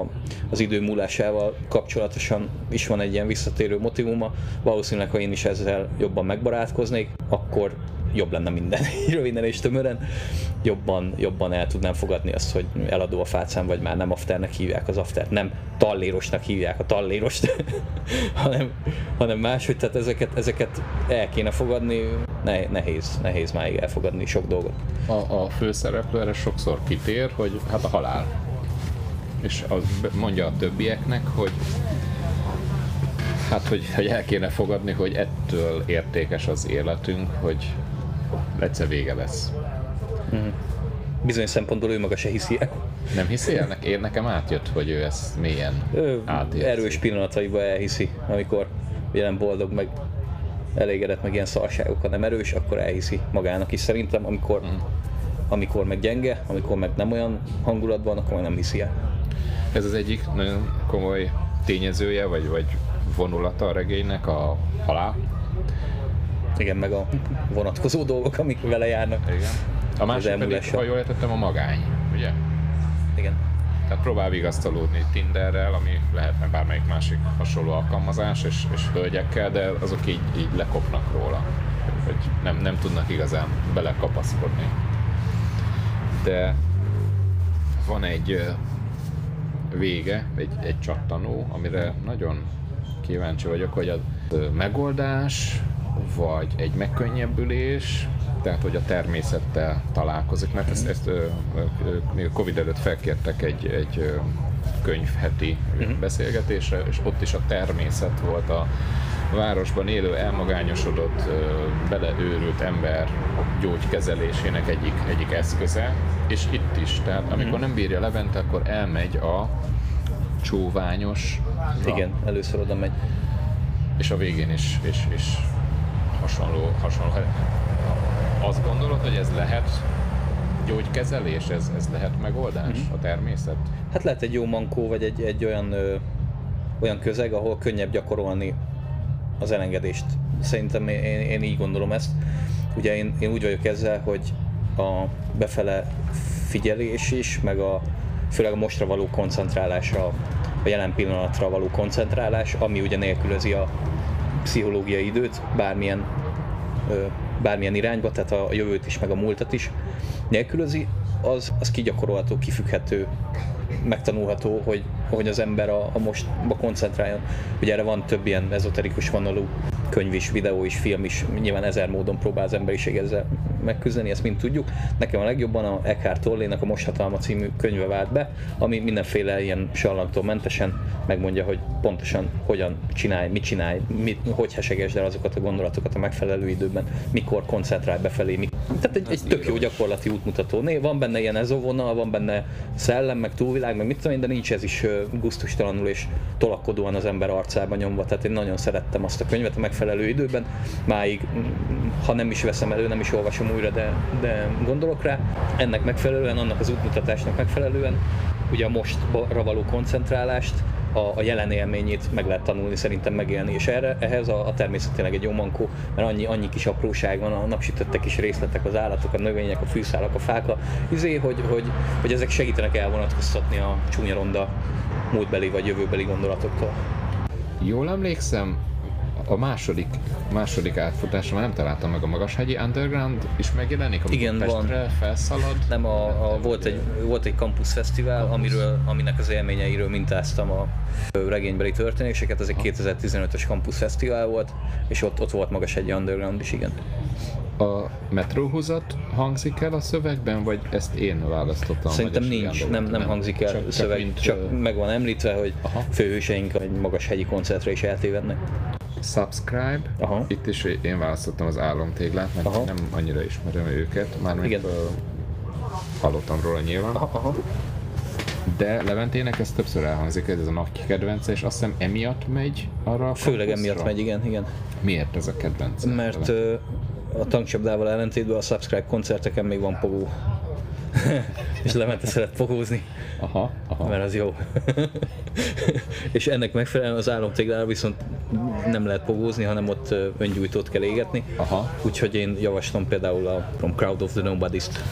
az idő múlásával kapcsolatosan is van egy ilyen visszatérő motivuma, valószínűleg, ha én is ezzel jobban megbarátkoznék, akkor jobb lenne minden, röviden és tömören, jobban, jobban el tudnám fogadni azt, hogy eladó a fácán, vagy már nem afternek hívják az aftert, nem tallérosnak hívják a tallérost, hanem, hanem máshogy, tehát ezeket, ezeket el kéne fogadni, ne, nehéz, nehéz máig elfogadni sok dolgot. A, a főszereplő erre sokszor kitér, hogy hát a halál. És az mondja a többieknek, hogy hát, hogy, hogy el kéne fogadni, hogy ettől értékes az életünk, hogy egyszer vége lesz. Mm. Bizonyos szempontból ő maga se hiszi el. Nem hiszi el? Én nekem átjött, hogy ő ezt mélyen ő átérzi. Erős pillanataiban elhiszi, amikor jelen boldog, meg elégedett, meg ilyen szarságok, nem erős, akkor elhiszi magának is szerintem, amikor, mm. amikor meg gyenge, amikor meg nem olyan hangulatban, akkor nem hiszi el. Ez az egyik nagyon komoly tényezője, vagy, vagy vonulata a regénynek a halál? Igen, meg a vonatkozó dolgok, amik vele járnak. Igen. A másik pedig, ha jól értettem, a magány, ugye? Igen. Tehát próbál vigasztalódni Tinderrel, ami lehetne bármelyik másik hasonló alkalmazás, és, és hölgyekkel, de azok így, így lekopnak róla. Hogy nem, nem tudnak igazán belekapaszkodni. De van egy vége, egy, egy csattanó, amire nagyon kíváncsi vagyok, hogy a megoldás vagy egy megkönnyebbülés, tehát hogy a természettel találkozik, mert ezt, ezt még a Covid előtt felkértek egy, egy könyvheti uh-huh. beszélgetésre, és ott is a természet volt a városban élő, elmagányosodott, beleőrült ember gyógykezelésének egyik, egyik eszköze, és itt is, tehát amikor uh-huh. nem bírja Levente, akkor elmegy a csóványos. Igen, először oda megy. És a végén is, és, és hasonló, hasonló. Azt gondolod, hogy ez lehet gyógykezelés, ez, ez lehet megoldás mm-hmm. a természet? Hát lehet egy jó mankó, vagy egy, egy olyan, ö, olyan közeg, ahol könnyebb gyakorolni az elengedést. Szerintem én, én így gondolom ezt. Ugye én, én úgy vagyok ezzel, hogy a befele figyelés is, meg a főleg a mostra való koncentrálás, a, a jelen pillanatra való koncentrálás, ami ugye nélkülözi a pszichológiai időt, bármilyen, bármilyen irányba, tehát a jövőt is, meg a múltat is nélkülözi, az, az kigyakorolható, kifügghető, megtanulható, hogy, hogy az ember a, a mostba koncentráljon. Ugye erre van több ilyen ezoterikus vonalú könyv is, videó is, film is, nyilván ezer módon próbál az emberiség ezzel megküzdeni, ezt mind tudjuk. Nekem a legjobban a Eckhart Tolle-nak a Most Hatalma című könyve vált be, ami mindenféle ilyen sallangtól mentesen megmondja, hogy pontosan hogyan csinálj, mit csinálj, mit, hogy hesegesd el azokat a gondolatokat a megfelelő időben, mikor koncentrálj befelé. Mi... Tehát egy, egy tök jó gyakorlati útmutató. Né, van benne ilyen ezovonal, van benne szellem, meg túlvilág, meg mit tudom én, de nincs ez is guztustalanul és tolakodóan az ember arcába nyomva. Tehát én nagyon szerettem azt a könyvet a megfelelő időben. Máig, ha nem is veszem elő, nem is olvasom újra, de, de gondolok rá. Ennek megfelelően, annak az útmutatásnak megfelelően, ugye a mostra való koncentrálást, a, a jelen élményét meg lehet tanulni, szerintem megélni, és erre, ehhez a, a természet tényleg egy jó mankó, mert annyi, annyi kis apróság van, a napsütöttek kis részletek, az állatok, a növények, a fűszálak, a fák, a izé, hogy, hogy, hogy ezek segítenek elvonatkoztatni a csúnya ronda múltbeli vagy jövőbeli gondolatoktól. Jól emlékszem, a második, második átfutásra már nem találtam meg a Magashegyi Underground is megjelenik, amikor Igen, Pestre van. felszalad. Nem, a, a, volt, egy, volt egy Campus Fesztivál, Campus. Amiről, aminek az élményeiről mintáztam a regénybeli történéseket, ez egy 2015-ös Campus Fesztivál volt, és ott, ott volt Magashegyi Underground is, igen. A metróhúzat hangzik el a szövegben, vagy ezt én választottam? Szerintem nincs, nem, nem hangzik el csak, szöveg, csak, mint, csak meg van említve, hogy Aha. főhőseink egy magas hegyi koncertre is eltévednek subscribe. Aha. Itt is én választottam az álomtéglát, mert aha. nem annyira ismerem őket. Mármint Igen. Uh, hallottam róla nyilván. Aha, aha. De Leventének ez többször elhangzik, ez a nagy kedvence, és azt hiszem emiatt megy arra a Főleg kampuszra? emiatt megy, igen, igen. Miért ez a kedvence? Mert ö, a tankcsapdával ellentétben a Subscribe koncerteken még van pogó. és Levente szeret pogózni, Aha, aha. mert az jó. és ennek megfelelően az álomtéglára viszont nem lehet pogózni, hanem ott öngyújtót kell égetni. Aha. Úgyhogy én javaslom például a From Crowd of the Nobodies-t.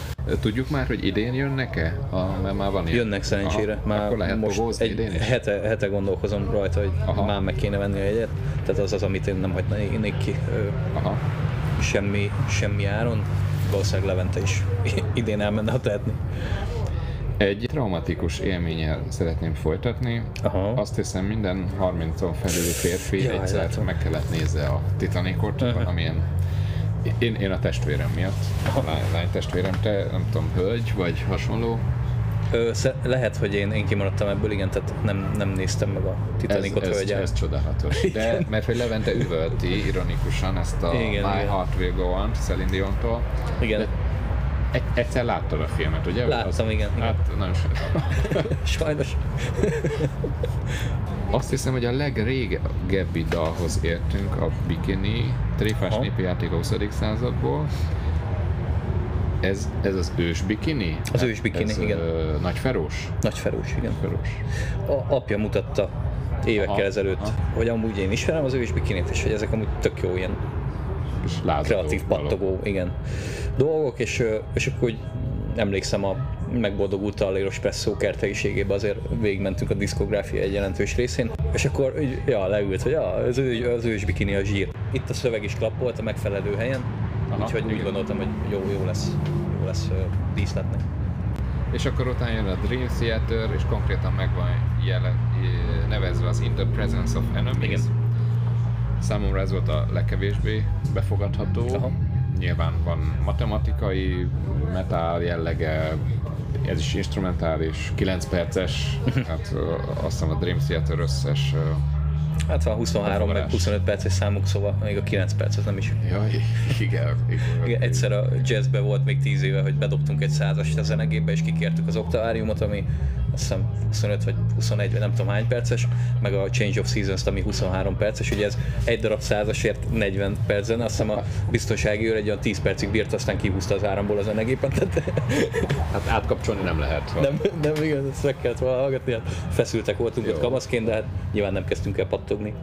Tudjuk már, hogy idén jönnek-e? A, mert már van ilyen. Jönnek szerencsére. Aha. Már Akkor lehet most egy idén is? hete, hete gondolkozom rajta, hogy Aha. már meg kéne venni a jegyet. Tehát az az, amit én nem hagynék ki Aha. semmi, semmi áron. Valószínűleg Levente is idén elmenne, ha tehetni. Egy traumatikus élménnyel szeretném folytatni. Aha. Azt hiszem minden 30-on felüli férfi Jaj, egyszer látom. meg kellett nézze a Titanicot, Aha. valamilyen én, én a testvérem miatt, a lány, lány testvérem, te nem tudom, hölgy vagy hasonló. Ö, lehet, hogy én, én kimaradtam ebből, igen, tehát nem, nem néztem meg a Titanicot ez, ez, hölgyel. ez csodálatos. De mert hogy Levente üvölti ironikusan ezt a Igen, My igen. Heart Will Go On Celine Dion-tól. Igen, Egy, egyszer láttad a filmet, ugye? Láttam, igen, igen. Hát, nagyon sajnálom. sajnos. Azt hiszem, hogy a legrégebbi dalhoz értünk a Bikini, tréfás népi játék a 20. századból. Ez, ez az ős bikini? Az ős bikini, ez, igen. Ö, nagy ferós? Nagy ferós, igen. Ferós. A apja mutatta évekkel Aha, ezelőtt, aha. hogy amúgy én ismerem az ős bikinit, és hogy ezek amúgy tök jó ilyen És lázadó kreatív pattogó, igen, dolgok, és, és akkor úgy emlékszem a megboldogult Alléros Presszó kerteiségébe azért végigmentünk a diszkográfia egy jelentős részén, és akkor úgy, ja, leült, hogy ja, az, ő, az ős bikini a zsír. Itt a szöveg is klappolt a megfelelő helyen, Aha, úgyhogy úgy gondoltam, hogy jó, jó lesz, jó lesz ö, díszletni. És akkor utána jön a Dream Theater, és konkrétan meg van jele, nevezve az In the Presence of Enemies. Igen. Számomra ez volt a legkevésbé befogadható. Aha. Nyilván van matematikai, metal jellege, ez is instrumentális, 9 perces, hát azt hiszem a Dream Theater összes... Hát van 23 meg Befogadás. 25 perces számuk, szóval még a 9 perc az nem is Jaj, igen. igen. Igen, egyszer a jazzbe volt még 10 éve, hogy bedobtunk egy százast a zenegébe, és kikértük az oktaváriumot, ami azt hiszem 25 vagy 21, vagy nem tudom hány perces, meg a Change of Seasons, ami 23 perces, ugye ez egy darab százasért 40 perc zene, azt hiszem a biztonsági őr egy olyan 10 percig bírt, aztán kihúzta az áramból a zenegépet, tehát Hát átkapcsolni nem lehet. nem, nem igen, ezt meg kellett volna hallgatni, hát feszültek voltunk Jó. ott kamaszként, de hát nyilván nem kezdtünk el pattogni.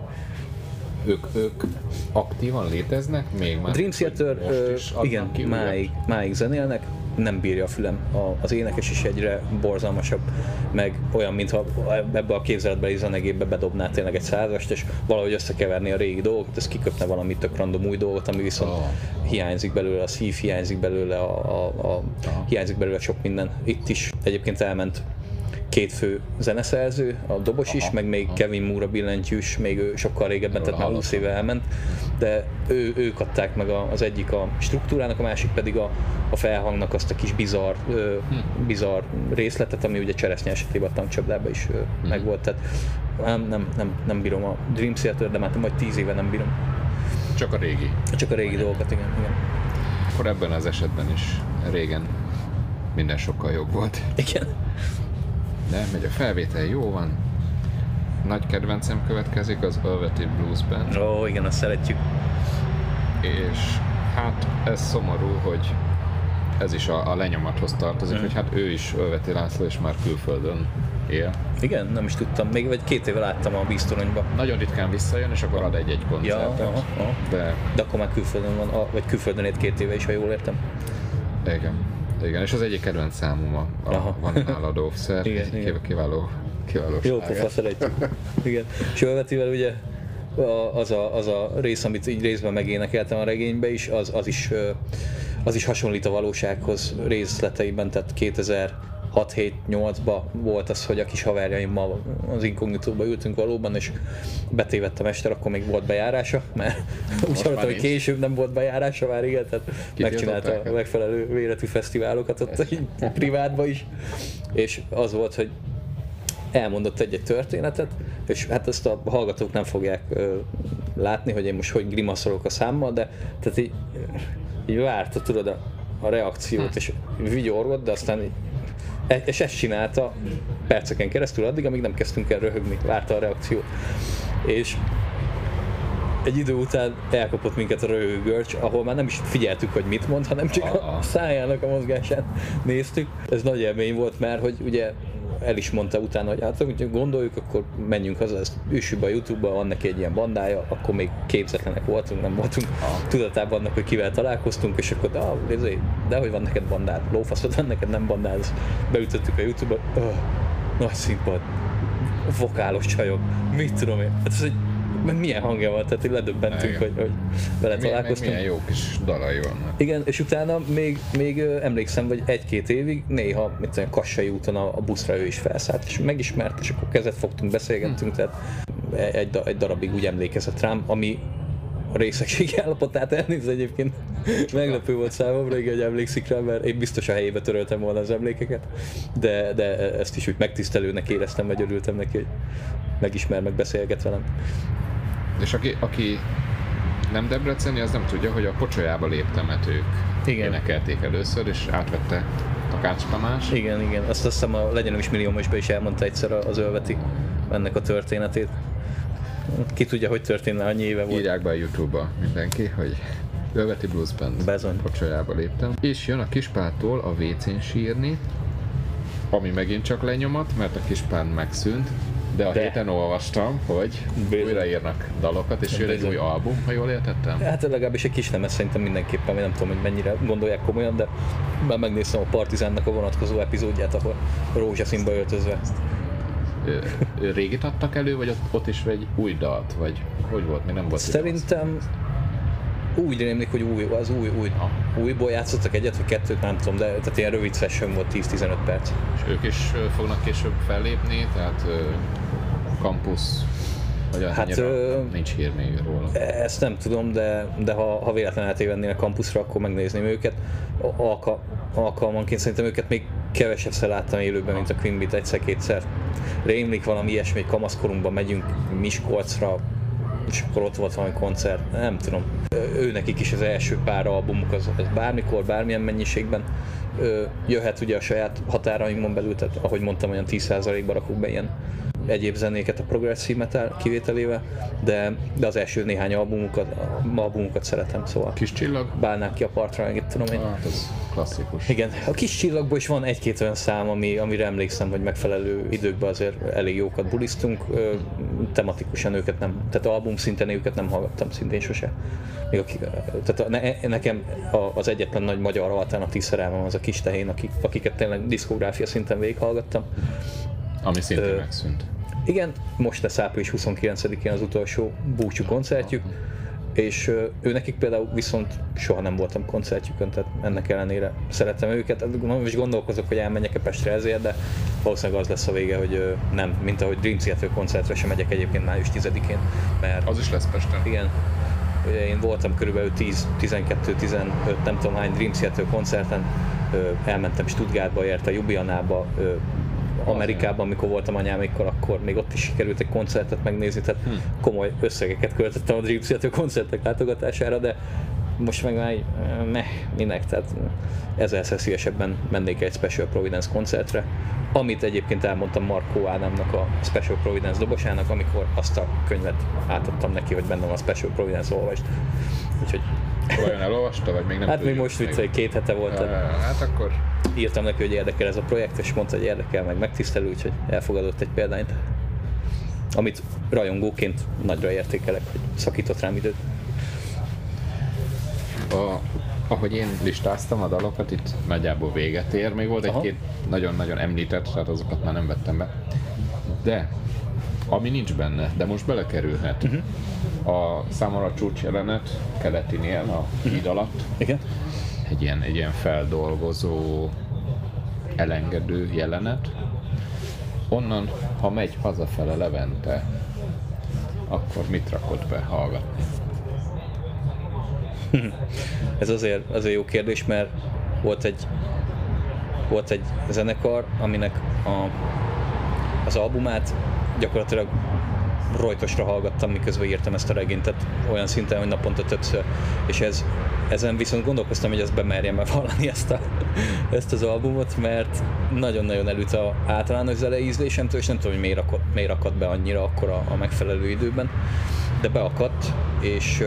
Ők, ők aktívan léteznek még már? Dream Theater, ö, igen, máig, máig zenélnek, nem bírja a fülem. A, az énekes is egyre borzalmasabb, meg olyan, mintha ebbe a képzeletbeli zenegépbe bedobná tényleg egy százast, és valahogy összekeverni a régi dolgokat, ez kiköpne valami tök random új dolgot, ami viszont Oh. hiányzik belőle, a szív hiányzik belőle, a, a, a, Aha. hiányzik belőle sok minden. Itt is egyébként elment két fő zeneszerző, a dobos is, Aha, meg még aha. Kevin Moore a billentyűs, még ő sokkal régebben, tehát már Róla 20 éve elment, de ő, ők adták meg az egyik a struktúrának, a másik pedig a, a felhangnak azt a kis bizarr, ö, Hm. bizarr részletet, ami ugye cseresznye esetében a tankcsapdában is Hm. megvolt, tehát nem, nem, nem, nem bírom a Dream Theater, de már vagy 10 éve nem bírom. Csak a régi. Csak a régi dolgokat, igen. igen. Akkor ebben az esetben is régen minden sokkal jobb volt. Igen. De megy a felvétel, jó van. Nagy kedvencem következik az Velvety Blues Band, Ó, igen, azt szeretjük. és hát ez szomorú, hogy ez is a, a lenyomathoz tartozik, Mhm. hogy hát ő is, Ölveti László, és már külföldön él. Igen, nem is tudtam. Még vagy két éve láttam a bíztoronyba. Nagyon ritkán visszajön, és akkor ad egy-egy koncertet. aha, aha. De De akkor már külföldön van, vagy külföldön élt két éve is, ha jól értem. igen, igen, és az egyik kedvenc számom a, a van nálad óvszer, Igen, egy igen. kiváló, kiváló Jó pofa, szeretjük. Igen. És Ölvetivel ugye az a, az a rész, amit így részben megénekeltem a regénybe is, az, az is, az is hasonlít a valósághoz részleteiben, tehát 2006-7-8-ban volt az, hogy a kis haverjaimmal az inkognitóba ültünk valóban, és betévett a mester, akkor még volt bejárása, mert úgy hallottam, hogy később nem volt bejárása már, igen, tehát megcsinálta a megfelelő véletű fesztiválokat ott privátba is, és az volt, hogy elmondott egy-egy történetet, és hát ezt a hallgatók nem fogják ö, látni, hogy én most hogy grimaszolok a számmal, de tehát így, így várta, tudod, a, a reakciót, és vigyorgott, de aztán így És ezt csinálta perceken keresztül addig, amíg nem kezdtünk el röhögni, várta a reakciót. És egy idő után elkapott minket a röhögő görcs, ahol már nem is figyeltük, hogy mit mond, hanem csak a szájának a mozgását néztük. Ez nagy élmény volt, mert hogy ugye el is mondta utána, hogy hát hogyha gondoljuk, akkor menjünk haza, ezt üssük be a Youtube-ba, van neki egy ilyen bandája, akkor még képzetlenek voltunk, nem voltunk tudatában annak, hogy kivel találkoztunk, és akkor de, de, de hogy van neked bandád, lófaszod van neked, nem bandád, ezt beütöttük a Youtube-ba, öh, nagy színpad, vokálos csajok, mit tudom én, hát ez egy meg milyen hangja van, tehát hogy ledöbbentünk, hogy, hogy vele Milyen, találkoztunk. milyen jó kis dalai vannak. Igen, és utána még, még emlékszem, hogy egy-két évig néha, mint olyan Kassai úton a, a buszra ő is felszállt, és megismert, és akkor kezet fogtunk, beszélgettünk, tehát egy, da- egy darabig úgy emlékezett rám, ami a részegségi állapotát elnéz egyébként meglepő volt számomra, igen, hogy emlékszik rá, mert én biztos a helyébe töröltem volna az emlékeket, de, de ezt is úgy megtisztelőnek éreztem, vagy örültem neki, hogy megismer, meg beszélget velem. És aki, aki nem debreceni, az nem tudja, hogy a pocsolyába léptemet ők Igen. énekelték először, és átvette Takács Tamás. Igen, igen. Azt hiszem a Legyen is milliómosba is elmondta egyszer az Ölveti ennek a történetét. Ki tudja, hogy történne, annyi éve volt. Írják be a Youtube-ba mindenki, hogy Velveti Blues Band Bezony. pocsolyába léptem. És jön a kispától a WC-n sírni, ami megint csak lenyomat, mert a kispán megszűnt, de a De. héten olvastam, hogy Bizony. újraírnak dalokat, és jön egy új album, ha jól értettem. Hát legalábbis egy kis lemez szerintem mindenképpen, nem tudom, hogy mennyire gondolják komolyan, de már megnéztem a Partizánnak a vonatkozó epizódját, ahol rózsaszínba öltözve. Régit adtak elő, vagy ott, ott is egy új dalt, vagy hogy volt, még nem volt. Szerintem úgy rémlik, hogy új, az új, új, Aha. újból játszottak egyet, vagy kettőt, nem tudom, de tehát ilyen rövid session volt 10-15 perc. És ők is fognak később fellépni, tehát ö, campus, vagy Hát, ö, nincs hír még róla. Ezt nem tudom, de, de ha, ha véletlenül eltévennének kampuszra, akkor megnézném őket. A- Alka, alkalmanként szerintem őket még kevesebbszer láttam élőben, mint a Queen egyszer-kétszer. Rémlik valami ilyesmi, hogy kamaszkorunkban megyünk Miskolcra, és akkor ott volt valami koncert, nem tudom. Ő nekik is az első pár albumuk, az, az bármikor, bármilyen mennyiségben ö, jöhet ugye a saját határainkon belül, tehát ahogy mondtam, olyan 10%-ba rakunk be ilyen egyéb zenéket a progressive metal kivételével, de, de az első néhány albumukat, albumukat szeretem, szóval Kis csillag? bálnák ki a partra, meg itt tudom én. Hát ez klasszikus. Igen, a kis csillagból is van egy-két olyan szám, ami, amire emlékszem, hogy megfelelő időkben azért elég jókat bulisztunk. Ö, tematikusan őket nem, tehát album szinten őket nem hallgattam szintén sose. Még aki, tehát a, ne, nekem a, az egyetlen nagy magyar alternatív szerelmem az a kis tehén, akik, akiket tényleg diszkográfia szinten végighallgattam. Ami szintén Ö, megszűnt. Igen, most lesz április 29-én az utolsó búcsú koncertjük, és ő nekik például viszont soha nem voltam koncertjükön, tehát ennek ellenére szeretem őket. Hát Nem is gondolkozok, hogy elmenjek-e Pestre ezért, de valószínűleg az lesz a vége, hogy nem, mint ahogy Dream Theater koncertre sem megyek egyébként május 10-én, mert Az is lesz Pesten. igen, ugye én voltam körülbelül 10, 12, 15, nem tudom hány Dream Theater koncerten, elmentem Stuttgartba, érte Ljubljanába, ö, Amerikában, amikor voltam anyámékkal, akkor még ott is sikerült egy koncertet megnézni, tehát Hm. komoly összegeket költöttem a Dream Theater koncertek látogatására, de most meg már ö, meh, minek, tehát ezerszer szívesebben mennék egy Special Providence koncertre, amit egyébként elmondtam Markó Ádámnak a Special Providence dobosának, amikor azt a könyvet átadtam neki, hogy bennem a Special Providence olvast. Úgyhogy Vajon elolvasta, vagy még nem hát még tudjuk? most viccelj, két hete volt, Á, Hát akkor írtam neki, hogy érdekel ez a projekt, és mondta, hogy érdekel, meg megtisztelő, úgyhogy elfogadott egy példányt. Amit rajongóként nagyra értékelek, hogy szakított rám időt. A, ahogy én listáztam a dalokat, itt nagyjából véget ér. Még volt egy-két nagyon-nagyon említett, tehát azokat már nem vettem be. De, ami nincs benne, de most belekerülhet. Mhm. Uh-huh. A számomra csúcs jelenet keletinél, a híd alatt, Igen? egy ilyen, egy ilyen feldolgozó, elengedő jelenet. Onnan, ha megy hazafele Levente, akkor mit rakod be hallgatni? Ez azért, azért jó kérdés, mert volt egy, volt egy zenekar, aminek a, az albumát gyakorlatilag rojtosra hallgattam, miközben írtam ezt a regényt, tehát olyan szinten, hogy naponta többször. És ez, ezen viszont gondolkoztam, hogy ezt bemerjem-e vallani ezt, a, ezt az albumot, mert nagyon-nagyon elüt a általános zenei ízlésemtől, és nem tudom, hogy miért akadt, miért akadt be annyira akkor a, a megfelelő időben, de beakadt, és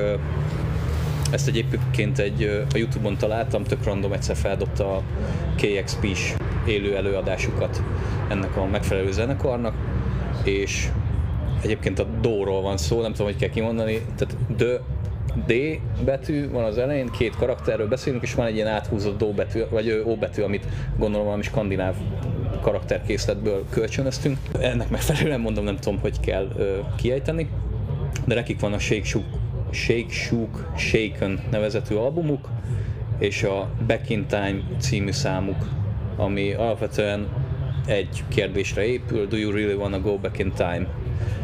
ezt egyébként egy, a Youtube-on találtam, tök random egyszer feldobta a KXP-s élő előadásukat ennek a megfelelő zenekarnak, és egyébként a Dóról van szó, nem tudom, hogy kell kimondani, tehát D, D betű van az elején, két karakterről beszélünk, és van egy ilyen áthúzott D betű, vagy O betű, amit gondolom valami skandináv karakterkészletből kölcsönöztünk. Ennek megfelelően mondom, nem tudom, hogy kell ö, kiejteni, de nekik van a Shake Shook, Shake Shook Shaken nevezetű albumuk, és a Back in Time című számuk, ami alapvetően egy kérdésre épül, do you really wanna go back in time?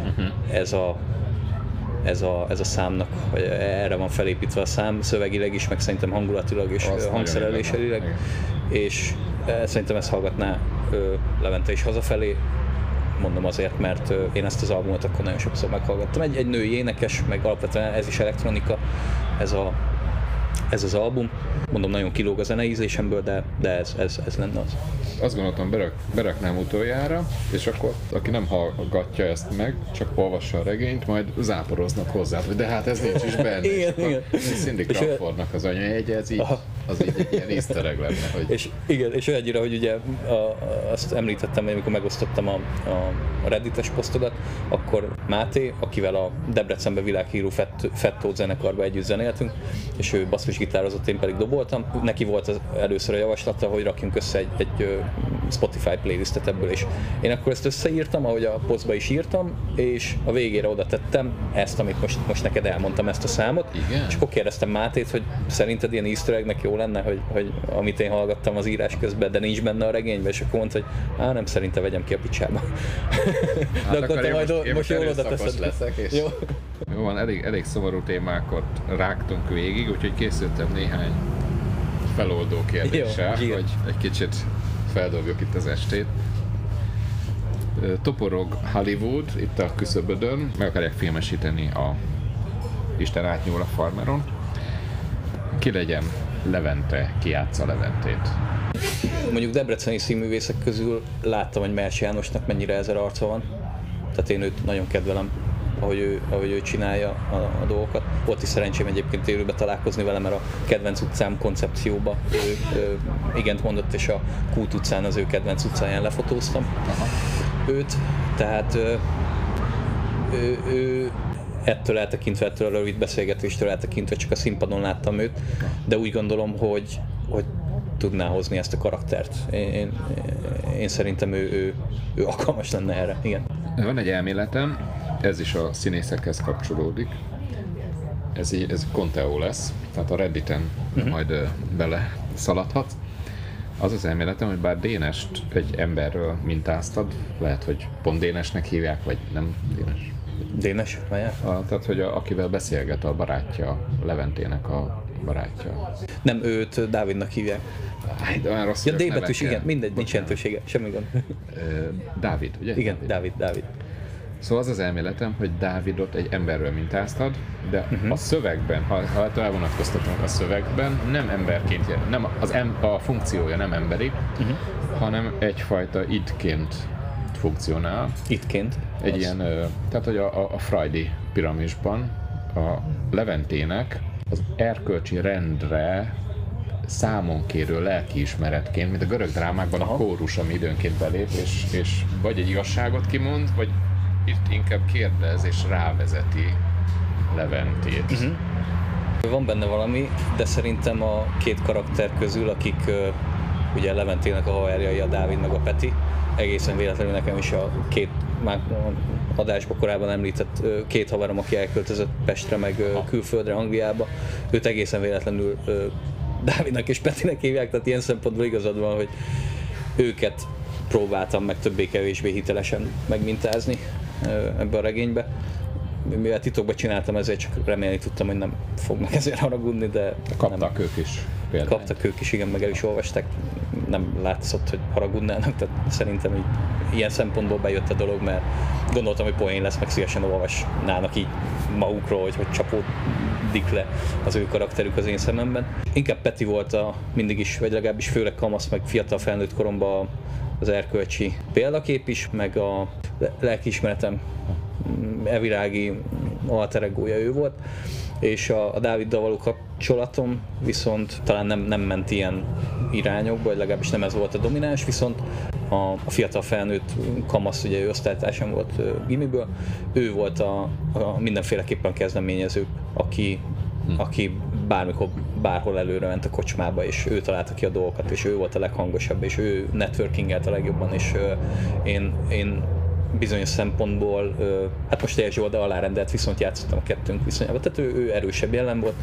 Uh-huh. Ez a ez a, ez a számnak, vagy erre van felépítve a szám, szövegileg is, meg szerintem hangulatilag és hangszerelésileg, és e, szerintem ezt hallgatná Levente is hazafelé, mondom azért, mert én ezt az albumot akkor nagyon sokszor meghallgattam. Egy, egy női énekes, meg alapvetően ez is elektronika, ez a ez az album. Mondom, nagyon kilóg a zeneízésemből, de, de ez, ez, ez lenne az. Azt gondoltam, berak, beraknám utoljára, és akkor aki nem hallgatja ezt meg, csak olvassa a regényt, majd záporoznak hozzá, hogy de hát ez nincs is benne. igen, és igen. Cindy Crawfordnak az anyajegye, ez így, az így egy ilyen easter lenne. Hogy... És, igen, és olyannyira, hogy ugye a, azt említettem, hogy amikor megosztottam a, a, Reddites posztodat, akkor Máté, akivel a Debrecenbe világhírú Fettó zenekarba együtt zenéltünk, és ő gitározott, én pedig doboltam. Neki volt az először a javaslata, hogy rakjunk össze egy, egy Spotify playlistet ebből, és én akkor ezt összeírtam, ahogy a posztba is írtam, és a végére oda tettem ezt, amit most, most neked elmondtam, ezt a számot, Igen? és akkor kérdeztem Mátét, hogy szerinted ilyen easter eggnek jó lenne, hogy, hogy amit én hallgattam az írás közben, de nincs benne a regényben, és akkor mondta, hogy á, nem szerintem vegyem ki a picsába. Hát de akkor te majd most, most jól oda teszed. Leszek, és... Jó. Jó van, elég, elég szomorú témákat rágtunk végig, úgyhogy készültem néhány feloldó kérdéssel, Jó, hogy egy kicsit feldobjuk itt az estét. Toporog Hollywood itt a küszöbödön, meg akarják filmesíteni a Isten átnyúl a farmeron. Ki legyen Levente, ki játsza Leventét? Mondjuk debreceni színművészek közül láttam, hogy Mersi Jánosnak mennyire ezer arca van. Tehát én őt nagyon kedvelem ahogy ő, ahogy ő csinálja a, a dolgokat. Volt is szerencsém egyébként élőbe találkozni vele, mert a kedvenc utcám koncepcióba ő, ő igent mondott, és a Kút utcán az ő kedvenc utcáján lefotóztam Aha. őt. Tehát ő, ő, ő ettől eltekintve, ettől a rövid beszélgetéstől eltekintve csak a színpadon láttam őt, de úgy gondolom, hogy, hogy tudná hozni ezt a karaktert. Én, én, én szerintem ő, ő, ő alkalmas lenne erre, igen. Van egy elméletem, ez is a színészekhez kapcsolódik. Ez, így, ez Conteo lesz, tehát a Redditen uh-huh. majd bele szaladhat. Az az elméletem, hogy bár Dénest egy emberről mintáztad, lehet, hogy pont Dénesnek hívják, vagy nem Dénes. Dénes? A, tehát, hogy a, akivel beszélget a barátja, Leventének a barátja. Nem, őt Dávidnak hívják. De olyan rossz ja, D betűs, igen, mindegy, nincs jelentősége, semmi gond. Dávid, ugye? Igen, Dávid, Dávid. Szóval az az elméletem, hogy Dávidot egy emberről mintáztad, de uh-huh. a szövegben, ha, ha elvonatkoztatom a szövegben, nem emberként, nem az em, a funkciója nem emberi, uh-huh. hanem egyfajta idként funkcionál. Idként? Egy az... ilyen, tehát hogy a, a, Friday piramisban a Leventének az erkölcsi rendre számon kérő lelkiismeretként, mint a görög drámákban Aha. a kórus, ami időnként belép, és, és vagy egy igazságot kimond, vagy itt inkább kérdez és rávezeti Leventét. Uh-huh. Van benne valami, de szerintem a két karakter közül, akik uh, ugye Leventének a haverjai, a Dávid meg a Peti, egészen véletlenül nekem is a két már adásban korábban említett két haverom, aki elköltözött Pestre, meg külföldre, Angliába, őt egészen véletlenül Dávidnak és Petinek hívják, tehát ilyen szempontból igazad van, hogy őket próbáltam meg többé-kevésbé hitelesen megmintázni ebbe a regénybe. Mivel titokban csináltam, ezért csak remélni tudtam, hogy nem fognak ezért haragudni, de... Kaptak nem. ők is például. Kaptak ők is, igen, meg el is olvasták nem látszott, hogy haragudnának, tehát szerintem így ilyen szempontból bejött a dolog, mert gondoltam, hogy poén lesz, meg szívesen olvasnának így magukról, hogy hogy csapódik le az ő karakterük az én szememben. Inkább Peti volt a mindig is, vagy legalábbis főleg kamasz, meg fiatal felnőtt koromban az erkölcsi példakép is, meg a lelkiismeretem evirági alter ő volt és a, a Dáviddal való kapcsolatom viszont talán nem, nem ment ilyen irányokba, vagy legalábbis nem ez volt a domináns, viszont a, a fiatal felnőtt kamasz, ugye ő osztálytársam volt gimiből, ő volt a, a mindenféleképpen kezdeményező, aki, hm. aki bármikor, bárhol előre ment a kocsmába, és ő találta ki a dolgokat, és ő volt a leghangosabb, és ő networkingelt a legjobban, és én, én bizonyos szempontból, hát most Erzsi oldal alárendelt viszont játszottam a kettőnk viszonyában, tehát ő, ő erősebb jelen volt,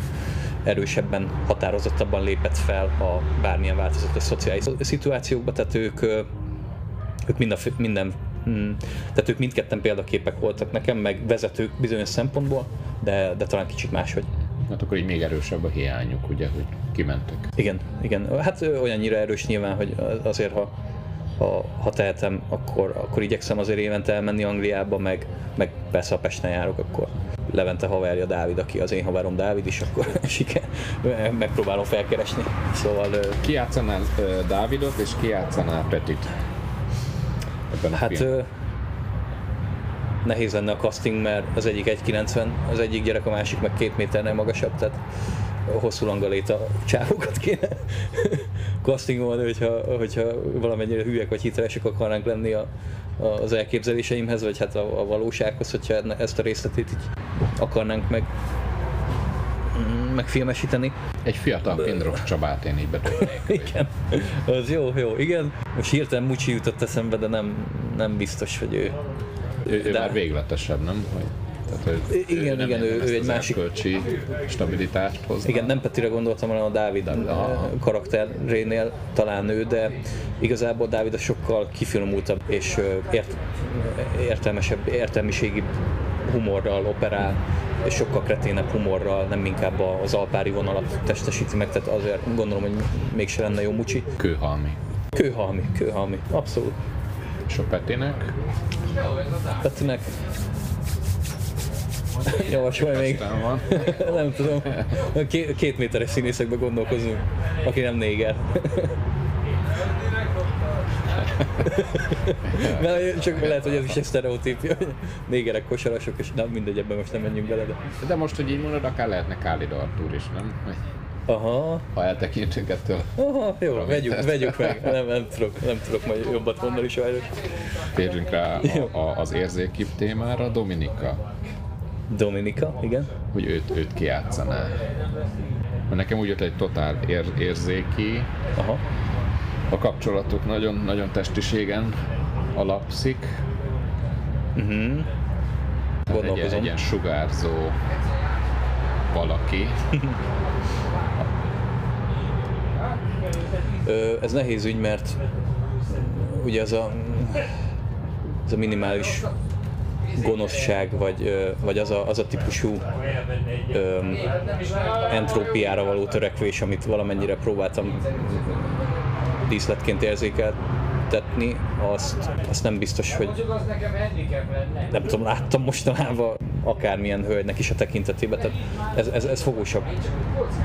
erősebben, határozottabban lépett fel a bármilyen változatos szociális szituációkba, tehát ők, ők minden, minden hmm, tehát ők mindketten példaképek voltak nekem, meg vezetők bizonyos szempontból, de, de talán kicsit máshogy. Hát akkor így még erősebb a hiányuk, ugye, hogy kimentek. Igen, igen. Hát olyannyira erős nyilván, hogy azért, ha ha, ha tehetem, akkor, akkor igyekszem azért évente elmenni Angliába, meg, meg persze a Pesten járok, akkor Levente haverja Dávid, aki az én haverom Dávid is, akkor siker, megpróbálom felkeresni. Szóval... Ki játszanál Dávidot, és ki játszanál Petit? Ebben a hát ö, nehéz lenne a casting, mert az egyik 1,90, az egyik gyerek, a másik meg két méternél magasabb, tehát hosszú langaléta csávokat kéne castingolni, hogyha, hogyha valamennyire hülyek vagy hitelesek akarnánk lenni a, a, az elképzeléseimhez, vagy hát a, a valósághoz, hogyha ezt a részletét így akarnánk meg megfilmesíteni. Egy fiatal Pindros Csabát én így betudnék. igen, az jó, jó, igen. Most hirtelen Mucsi jutott eszembe, de nem, nem biztos, hogy ő... Ő, ő de... már végletesebb, nem? Hogy... Tehát, hogy igen, ő igen, ő, ő egy másik kölcsi stabilitást hozna. Igen, nem Petire gondoltam, hanem a Dávid Aha. karakterénél talán ő, de igazából Dávid a sokkal kifinomultabb és ért, értelmesebb, értelmiségi humorral operál, és sokkal kreténebb humorral, nem inkább az alpári vonalat testesíti meg, tehát azért gondolom, hogy mégse lenne jó mucsi. Kőhalmi. Kőhalmi, kőhalmi, abszolút. És a Petinek? Petinek Javasolj még. Van. nem tudom. Két, két méteres színészekbe gondolkozunk, aki nem néger. Mert csak lehet, hogy ez is egy sztereotípia, hogy négerek kosarasok, és nem mindegy, ebben most nem menjünk bele. De, de most, hogy így mondod, akár lehetne Khalid Artur is, nem? Aha. Ha eltekintünk ettől. Aha, jó, vegyük, vegyük meg. Nem, nem, tudok, nem tudok majd jobbat mondani sajnos. Térjünk rá a, a, az érzékibb témára, Dominika. Dominika, igen. Hogy őt, őt kiátszaná. Nekem úgy jött egy totál ér, érzéki, Aha. a kapcsolatuk nagyon, nagyon testiségen alapszik. Uh-huh. Egy, egy ilyen sugárzó valaki. Ö, ez nehéz ügy, mert ugye ez a, ez a minimális gonoszság, vagy, vagy az, a, az a típusú um, entrópiára való törekvés, amit valamennyire próbáltam díszletként érzékeltetni, azt, azt nem biztos, hogy nem tudom, láttam mostanában akármilyen hölgynek is a tekintetében, tehát ez, ez, ez fogósabb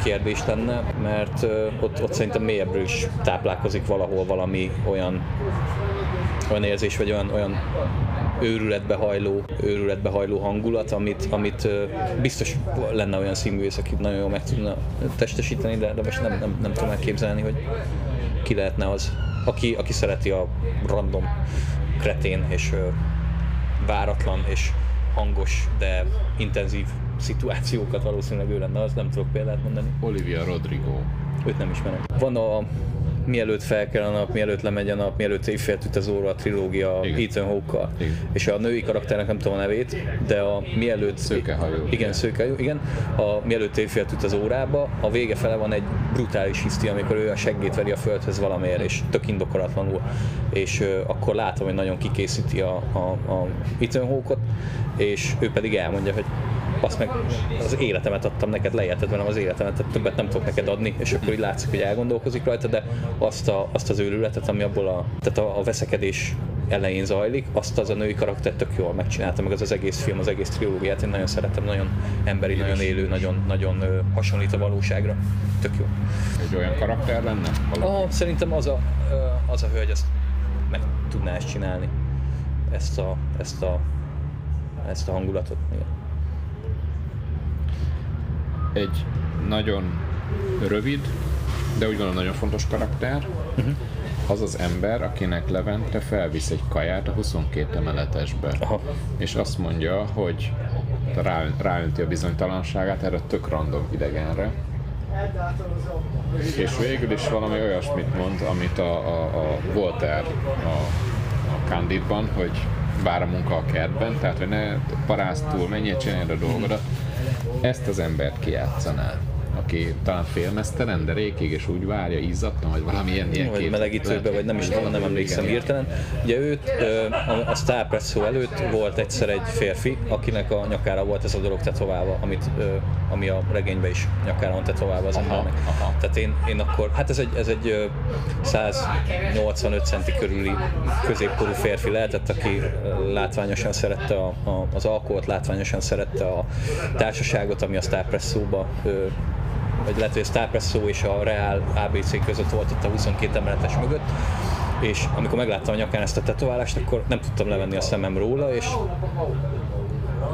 kérdés lenne, mert ott, ott szerintem mélyebbről is táplálkozik valahol valami olyan olyan érzés, vagy olyan, olyan őrületbe hajló, őrületbe hajló hangulat, amit, amit biztos lenne olyan színművész, aki nagyon jól meg tudna testesíteni, de, de most nem, nem, nem tudom elképzelni, hogy ki lehetne az, aki, aki szereti a random, kretén és váratlan és hangos, de intenzív szituációkat valószínűleg ő lenne, az nem tudok példát mondani. Olivia Rodrigo. Őt nem ismerem. Van a mielőtt fel kell a nap, mielőtt lemegy a nap, mielőtt évféltűt az óra a trilógia igen. Ethan hawke És a női karakternek nem tudom a nevét, de a mielőtt... Szőkehajú. Igen, szőkehajú, igen. A mielőtt évféltűt az órába, a vége fele van egy brutális hiszti, amikor ő a seggét veri a földhöz valamiért, és tök indokolatlanul. És uh, akkor látom, hogy nagyon kikészíti a, a, a Ethan hawke és ő pedig elmondja, hogy azt meg az életemet adtam neked, leérted velem az életemet, tehát többet nem tudok neked adni, és akkor így látszik, hogy elgondolkozik rajta, de azt, a, azt az őrületet, ami abból a, tehát a, a veszekedés elején zajlik, azt az a női karakter tök jól megcsinálta, meg az az egész film, az egész trilógiát, én nagyon szeretem, nagyon emberi, nagyon élő, nagyon, nagyon ö, hasonlít a valóságra. Tök jó. Egy olyan karakter lenne? Ah, szerintem az a, ö, az a hölgy, ezt meg tudná ezt csinálni. Ezt a, ezt a, ezt a hangulatot. Igen. Egy nagyon rövid, de úgy gondolom nagyon fontos karakter. Uh-huh. Az az ember, akinek Levente felvisz egy kaját a 22 emeletesbe. Aha. És azt mondja, hogy rá, ráönti a bizonytalanságát erre a tök random idegenre. És végül is valami olyasmit mond, amit a, a, a Voltaire a, a Candidban, hogy bár a munka a kertben, tehát hogy ne parázd túl, menjél, csinálj a dolgodat. Ezt az embert kijátszaná aki talán félmeztelen, de rékig és úgy várja, izzadtan, vagy valami ilyen, Vagy melegítőbe, vagy nem is tudom, nem emlékszem hirtelen. Ugye őt a Star Presso előtt volt egyszer egy férfi, akinek a nyakára volt ez a dolog tetoválva, amit, ami a regényben is nyakára van tetoválva az embernek. Tehát én, én akkor, hát ez egy, ez egy 185 centi körüli középkorú férfi lehetett, aki látványosan szerette a, a, az alkoholt, látványosan szerette a társaságot, ami a Star vagy lehet, hogy a Starpresso és a Real ABC között volt ott a 22 emeletes mögött, és amikor megláttam a nyakán ezt a tetoválást, akkor nem tudtam levenni a szemem róla, és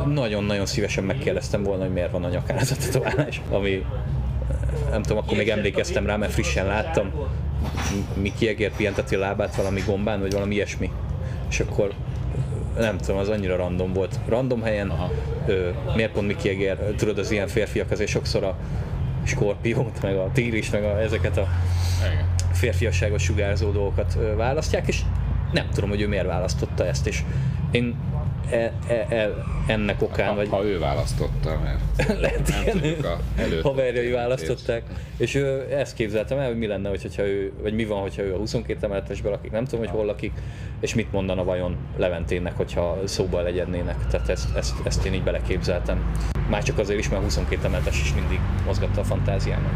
nagyon-nagyon szívesen megkérdeztem volna, hogy miért van a nyakán ez a tetoválás, ami nem tudom, akkor még emlékeztem rá, mert frissen láttam, Miki Egér pihenteti a lábát valami gombán, vagy valami ilyesmi. És akkor nem tudom, az annyira random volt. Random helyen, ö, miért pont Miki Egér, tudod, az ilyen férfiak azért sokszor a skorpiót, meg a tíris, meg a, ezeket a férfiasságos sugárzó dolgokat választják, és nem tudom, hogy ő miért választotta ezt, és én e, e, e, ennek okán, ha, vagy... Ha ő választotta, mert lehet ilyen haverjai választották, és ő ezt képzeltem el, hogy mi lenne, hogyha ő, vagy mi van, hogyha ő a 22 emeletesben lakik, nem tudom, hogy hol lakik, és mit mondana vajon Leventénnek, hogyha szóba legyennének. Tehát ezt, ezt, ezt én így beleképzeltem. Már csak azért is, mert 22 emeletes is mindig mozgatta a fantáziámat.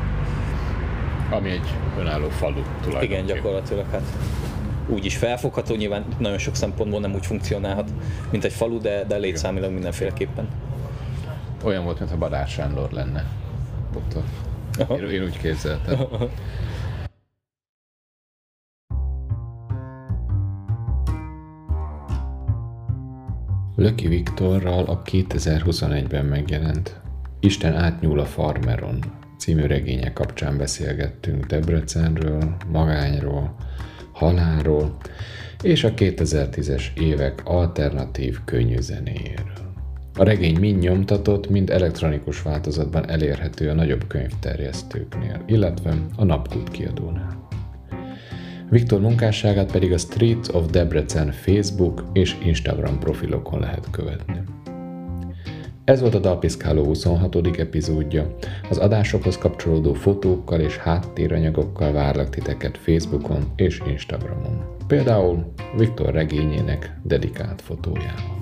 Ami egy önálló falu tulajdonképpen. Igen, gyakorlatilag hát úgy is felfogható, nyilván nagyon sok szempontból nem úgy funkcionálhat, mint egy falu, de, de létszámilag mindenféleképpen. Olyan volt, mintha Badár Sándor lenne. Ott a... én, én úgy képzeltem. Löki Viktorral a 2021-ben megjelent Isten átnyúl a farmeron című regénye kapcsán beszélgettünk Debrecenről, magányról, halálról és a 2010-es évek alternatív könnyű zenéjéről. A regény mind nyomtatott, mind elektronikus változatban elérhető a nagyobb könyvterjesztőknél, illetve a Napkút kiadónál. Viktor munkásságát pedig a Street of Debrecen Facebook és Instagram profilokon lehet követni. Ez volt a Dalpiszkáló 26. epizódja. Az adásokhoz kapcsolódó fotókkal és háttéranyagokkal várlak titeket Facebookon és Instagramon. Például Viktor regényének dedikált fotójával.